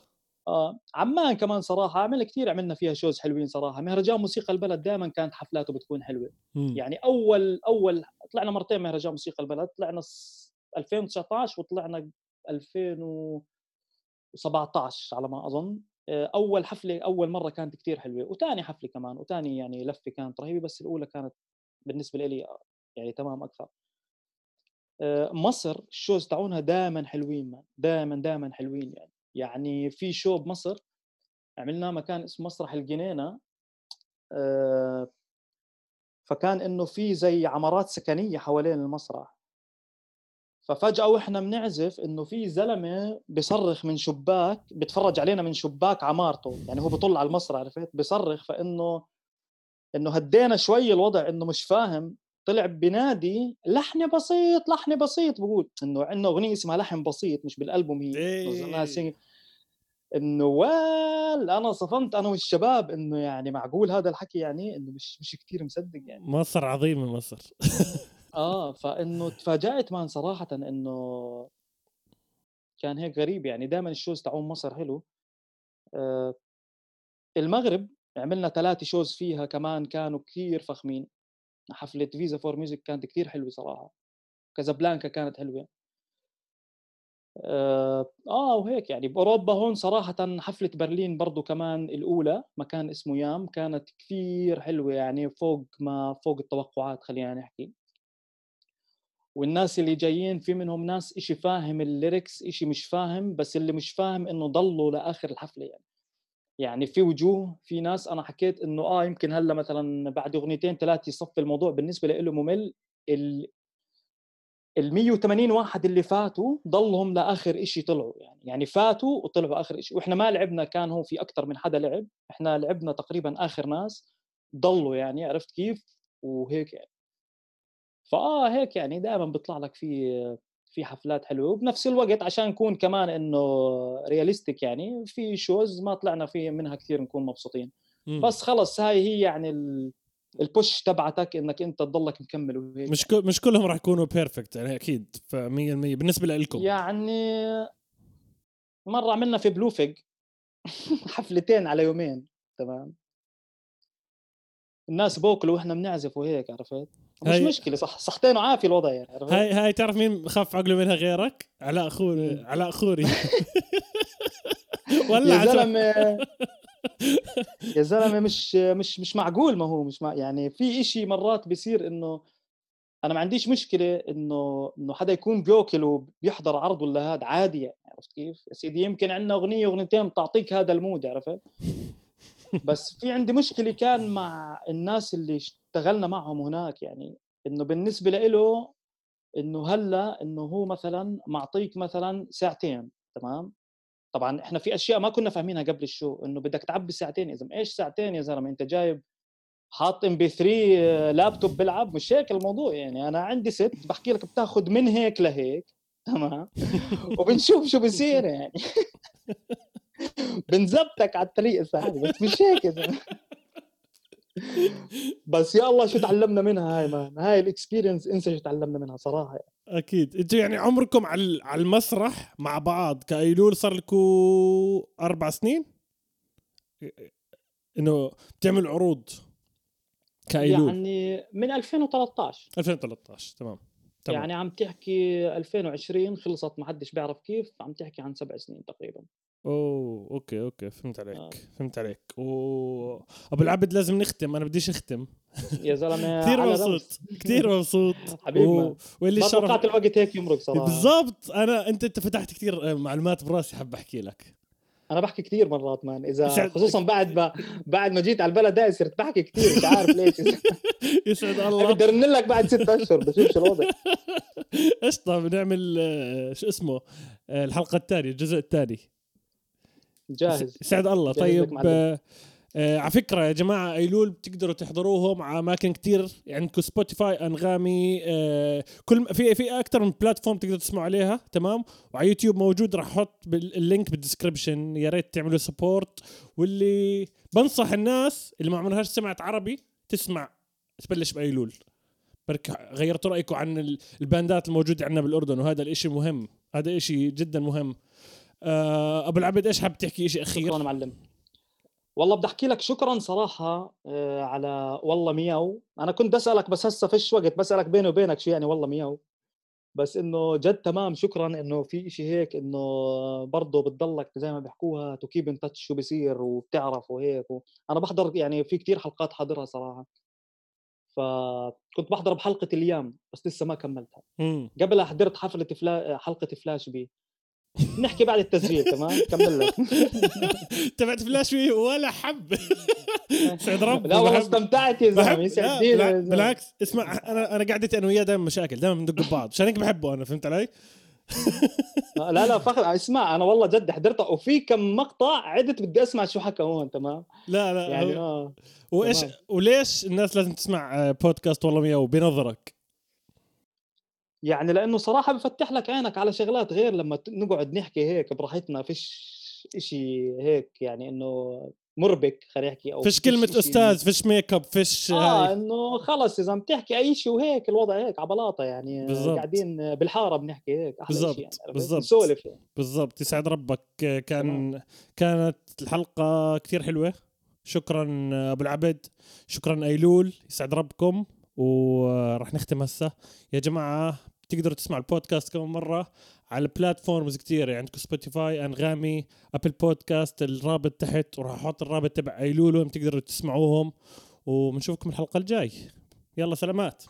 آه عمان كمان صراحة عملنا كثير عملنا فيها شوز حلوين صراحة. مهرجان موسيقى البلد دائما كانت حفلاته بتكون حلوة. م. يعني أول أول طلعنا مرتين مهرجان موسيقى البلد طلعنا 2019 وطلعنا 2017 على ما أظن. آه، أول حفلة أول مرة كانت كثير حلوة. وثاني حفلة كمان وثاني يعني لفة كانت رهيبة بس الأولى كانت بالنسبة لي يعني تمام أكثر. آه، مصر الشوز تاعونها دائما حلوين دائما دائما حلوين يعني. يعني في شو بمصر عملناه مكان اسمه مسرح الجنينة آه، فكان إنه في زي عمارات سكنية حوالين المسرح. ففجأة وإحنا بنعزف إنه في زلمة بصرخ من شباك بتفرج علينا من شباك عمارته. يعني هو بيطل على المسرح عرفت؟ بصرخ فإنه إنه هدينا شوي الوضع إنه مش فاهم طلع بنادي لحن بسيط لحن بسيط بقول إنه عندنا أغنية اسمها لحن بسيط مش بالألبوم هي إيه. إنه وال أنا صفنت أنا والشباب إنه يعني معقول هذا الحكي يعني؟ إنه مش مش كثير مصدق يعني. مصر عظيمه مصر. آه فإنه تفاجأت مان صراحة إنه كان هيك غريب يعني. دائما الشوز تاعون مصر حلو. آه المغرب عملنا ثلاثة shows فيها كمان كانوا كثير فخمين. حفلة Visa For Music كانت كثير حلوة صراحة. كازابلانكا كانت حلوة. آه،, آه وهيك يعني. بأوروبا هون صراحة حفلة برلين برضو كمان الأولى مكان اسمه YAAM كانت كثير حلوة يعني فوق ما فوق التوقعات خلينا نحكي. والناس اللي جايين في منهم ناس إشي فاهم ال lyrics إشي مش فاهم بس اللي مش فاهم إنه ضلوا لآخر الحفلة يعني. يعني في وجوه في ناس أنا حكيت إنه آه يمكن هلأ مثلا بعد أغنيتين ثلاثة يصفي الموضوع بالنسبة له ممل. ال 180 واحد اللي فاتوا ضلهم لآخر شيء طلعوا يعني يعني فاتوا وطلعوا آخر شيء وإحنا ما لعبنا كان هو في أكثر من حدا لعب إحنا لعبنا تقريبا آخر ناس ضلوا يعني عرفت كيف؟ وهيك يعني. فآه هيك يعني دائما بيطلع لك في في حفلات حلوة. وبنفس الوقت عشان نكون كمان إنه realistic يعني في shows ما طلعنا فيه منها كثير نكون مبسوطين. بس خلص هاي هي يعني ال... ال push تبعتك إنك أنت تضلك مكمل وهيك. مش كل مش كلهم راح يكونوا perfect يعني أكيد. ف 100% بالنسبة لكم يعني مرة عملنا في Blue Fig حفلتين على يومين تمام. الناس بوكلوا وإحنا بنعزف وهيك عرفت؟ مش هاي... مشكلة صح صحتين وعافي الوضع يعني هاي هاي تعرف مين خف عقله منها غيرك علاء خوري علاء خوري ولا يا زلمة يا زلمة مش مش مش معقول ما هو مش مع يعني في إشي مرات بيصير إنه أنا ما عنديش مشكلة انه إنه حدا يكون بيوكل وبيحضر عرض ولا هذا عادي يعني عرفت كيف؟ يا سيدي يمكن عندنا أغنية أغنيتين بتعطيك هذا المود عرفت؟ بس في عندي مشكلة كان مع الناس اللي اشتغلنا معهم هناك يعني إنه بالنسبة له إنه هلأ إنه هو مثلا معطيك مثلا ساعتين تمام؟ طبعا إحنا في أشياء ما كنا فاهمينها قبل الشو إنه بدك تعبي ساعتين يا زلمه إيش ساعتين يا زلمة؟ أنت جايب حاط MP3 laptop بلعب مش هيك الموضوع يعني أنا عندي ست بحكي لك بتاخذ من هيك لهيك تمام؟ وبنشوف شو بصير يعني. بنزبطك على الطريق بس مش هيك يا زلمة. بس يا الله شو تعلمنا منها هاي man هاي ال experience انسى شو تعلمنا منها صراحة يعني. أكيد. إنتوا يعني عمركم على على المسرح مع بعض كأيلول صار لكم أربع سنين؟ إنه بتعمل عروض كأيلول. يعني من 2013 2013 تمام تمام. يعني عم تحكي 2020 خلصت ما حدش بيعرف كيف عم تحكي عن سبع سنين تقريبا. أوه okay okay فهمت عليك آه. فهمت عليك. و أبو العبد لازم نختم أنا بديش أختم. يا زلمة كثير مبسوط كثير مبسوط. حبيبي و... واللي ما توقعت الوقت هيك يمرق صراحة. بالضبط. أنا أنت أنت فتحت كثير معلومات براسي حاب أحكي لك. أنا بحكي كثير مرات man. إذا خصوصا بعد ما بعد ما جيت على البلد هاي صرت بحكي كثير مش عارف ليش. يسعد الله. بدي أرن لك بعد ست أشهر بشوف شو الوضع. قشطة بنعمل آه، شو اسمه آه، الحلقة الثانية الجزء الثاني جاهز. سعد الله. طيب آه آه على فكرة يا جماعة أيلول بتقدروا تحضروهم على أماكن يعني عندكم سبوتيفاي أنغامي آه كل في في أكثر من platform تقدروا تسمعوا عليها تمام؟ وعلى يوتيوب موجود راح أحط ال link بال description يا ريت تعملوا support واللي بنصح الناس اللي ما عمرهاش سمعت عربي تسمع تبلش بأيلول. بركي غيرتوا رأيكم عن ال band ات الموجودة عندنا بالأردن وهذا الإشي مهم هذا إشي جدا مهم. أبو العبد إيش حاب تحكي؟ شيء أخير؟ شكرا معلم. والله بدي أحكي لك شكرا صراحة آه على والله مياو. أنا كنت بسالك بس هسه فيش وقت بسألك بيني وبينك شو يعني والله مياو. بس إنه جد تمام شكرا إنه في إشي هيك إنه برضه بتضلك زي ما بيحكوها to keep in touch شو بيصير وبتعرف وهيك و... أنا بحضر يعني في كتير حلقات حاضرها صراحة. فكنت بحضر بحلقة اليوم بس لسه ما كملتها. قبلها حضرت حفلة فلا... حلقة فلاش بي. نحكي بعد التسجيل تمام؟ كمل لك. تبعت فلاش فيه ولا حب. سعد رب لا والله استمتعت يا زلمة. بالعكس. اسمع أنا أنا قعدتي أنا وياه دائما مشاكل دائما بندق ببعض. عشان هيك بحبه أنا فهمت علي؟ لا لا فخر. اسمع أنا والله جد حضرتها وفي كم مقطع عدت بدي أسمع شو حكى هون تمام؟ لا لا يعني آه وايش. وليش الناس لازم تسمع آه، بودكاست والله مياو بنظرك؟ يعني لأنه صراحة بفتح لك عينك على شغلات غير لما نقعد نحكي هيك براحتنا فيش إشي هيك يعني إنه مربك خلينا نحكي أو فيش كلمة إشي- أستاذ فيش ميك اب فيش آه إنه خلص إذا عم تحكي أي شيء وهيك الوضع هيك على بلاطة يعني بالضبط. قاعدين بالحارة بنحكي هيك أحلى شيء يعني؟ بالضبط. نسولف يعني. بالضبط يسعد ربك آه، كان كانت الحلقة كثير حلوة شكرا أبو العبد شكرا أيلول يسعد ربكم وراح نختم هسه يا جماعة تقدروا تسمعوا البودكاست كم مرة على platforms كثيرة يعني عندكم سبوتيفاي انغامي Apple Podcast الرابط تحت وراح أحط الرابط تبع ايلول تقدروا تسمعوهم. وبنشوفكم الحلقة الجاي. يلا سلامات.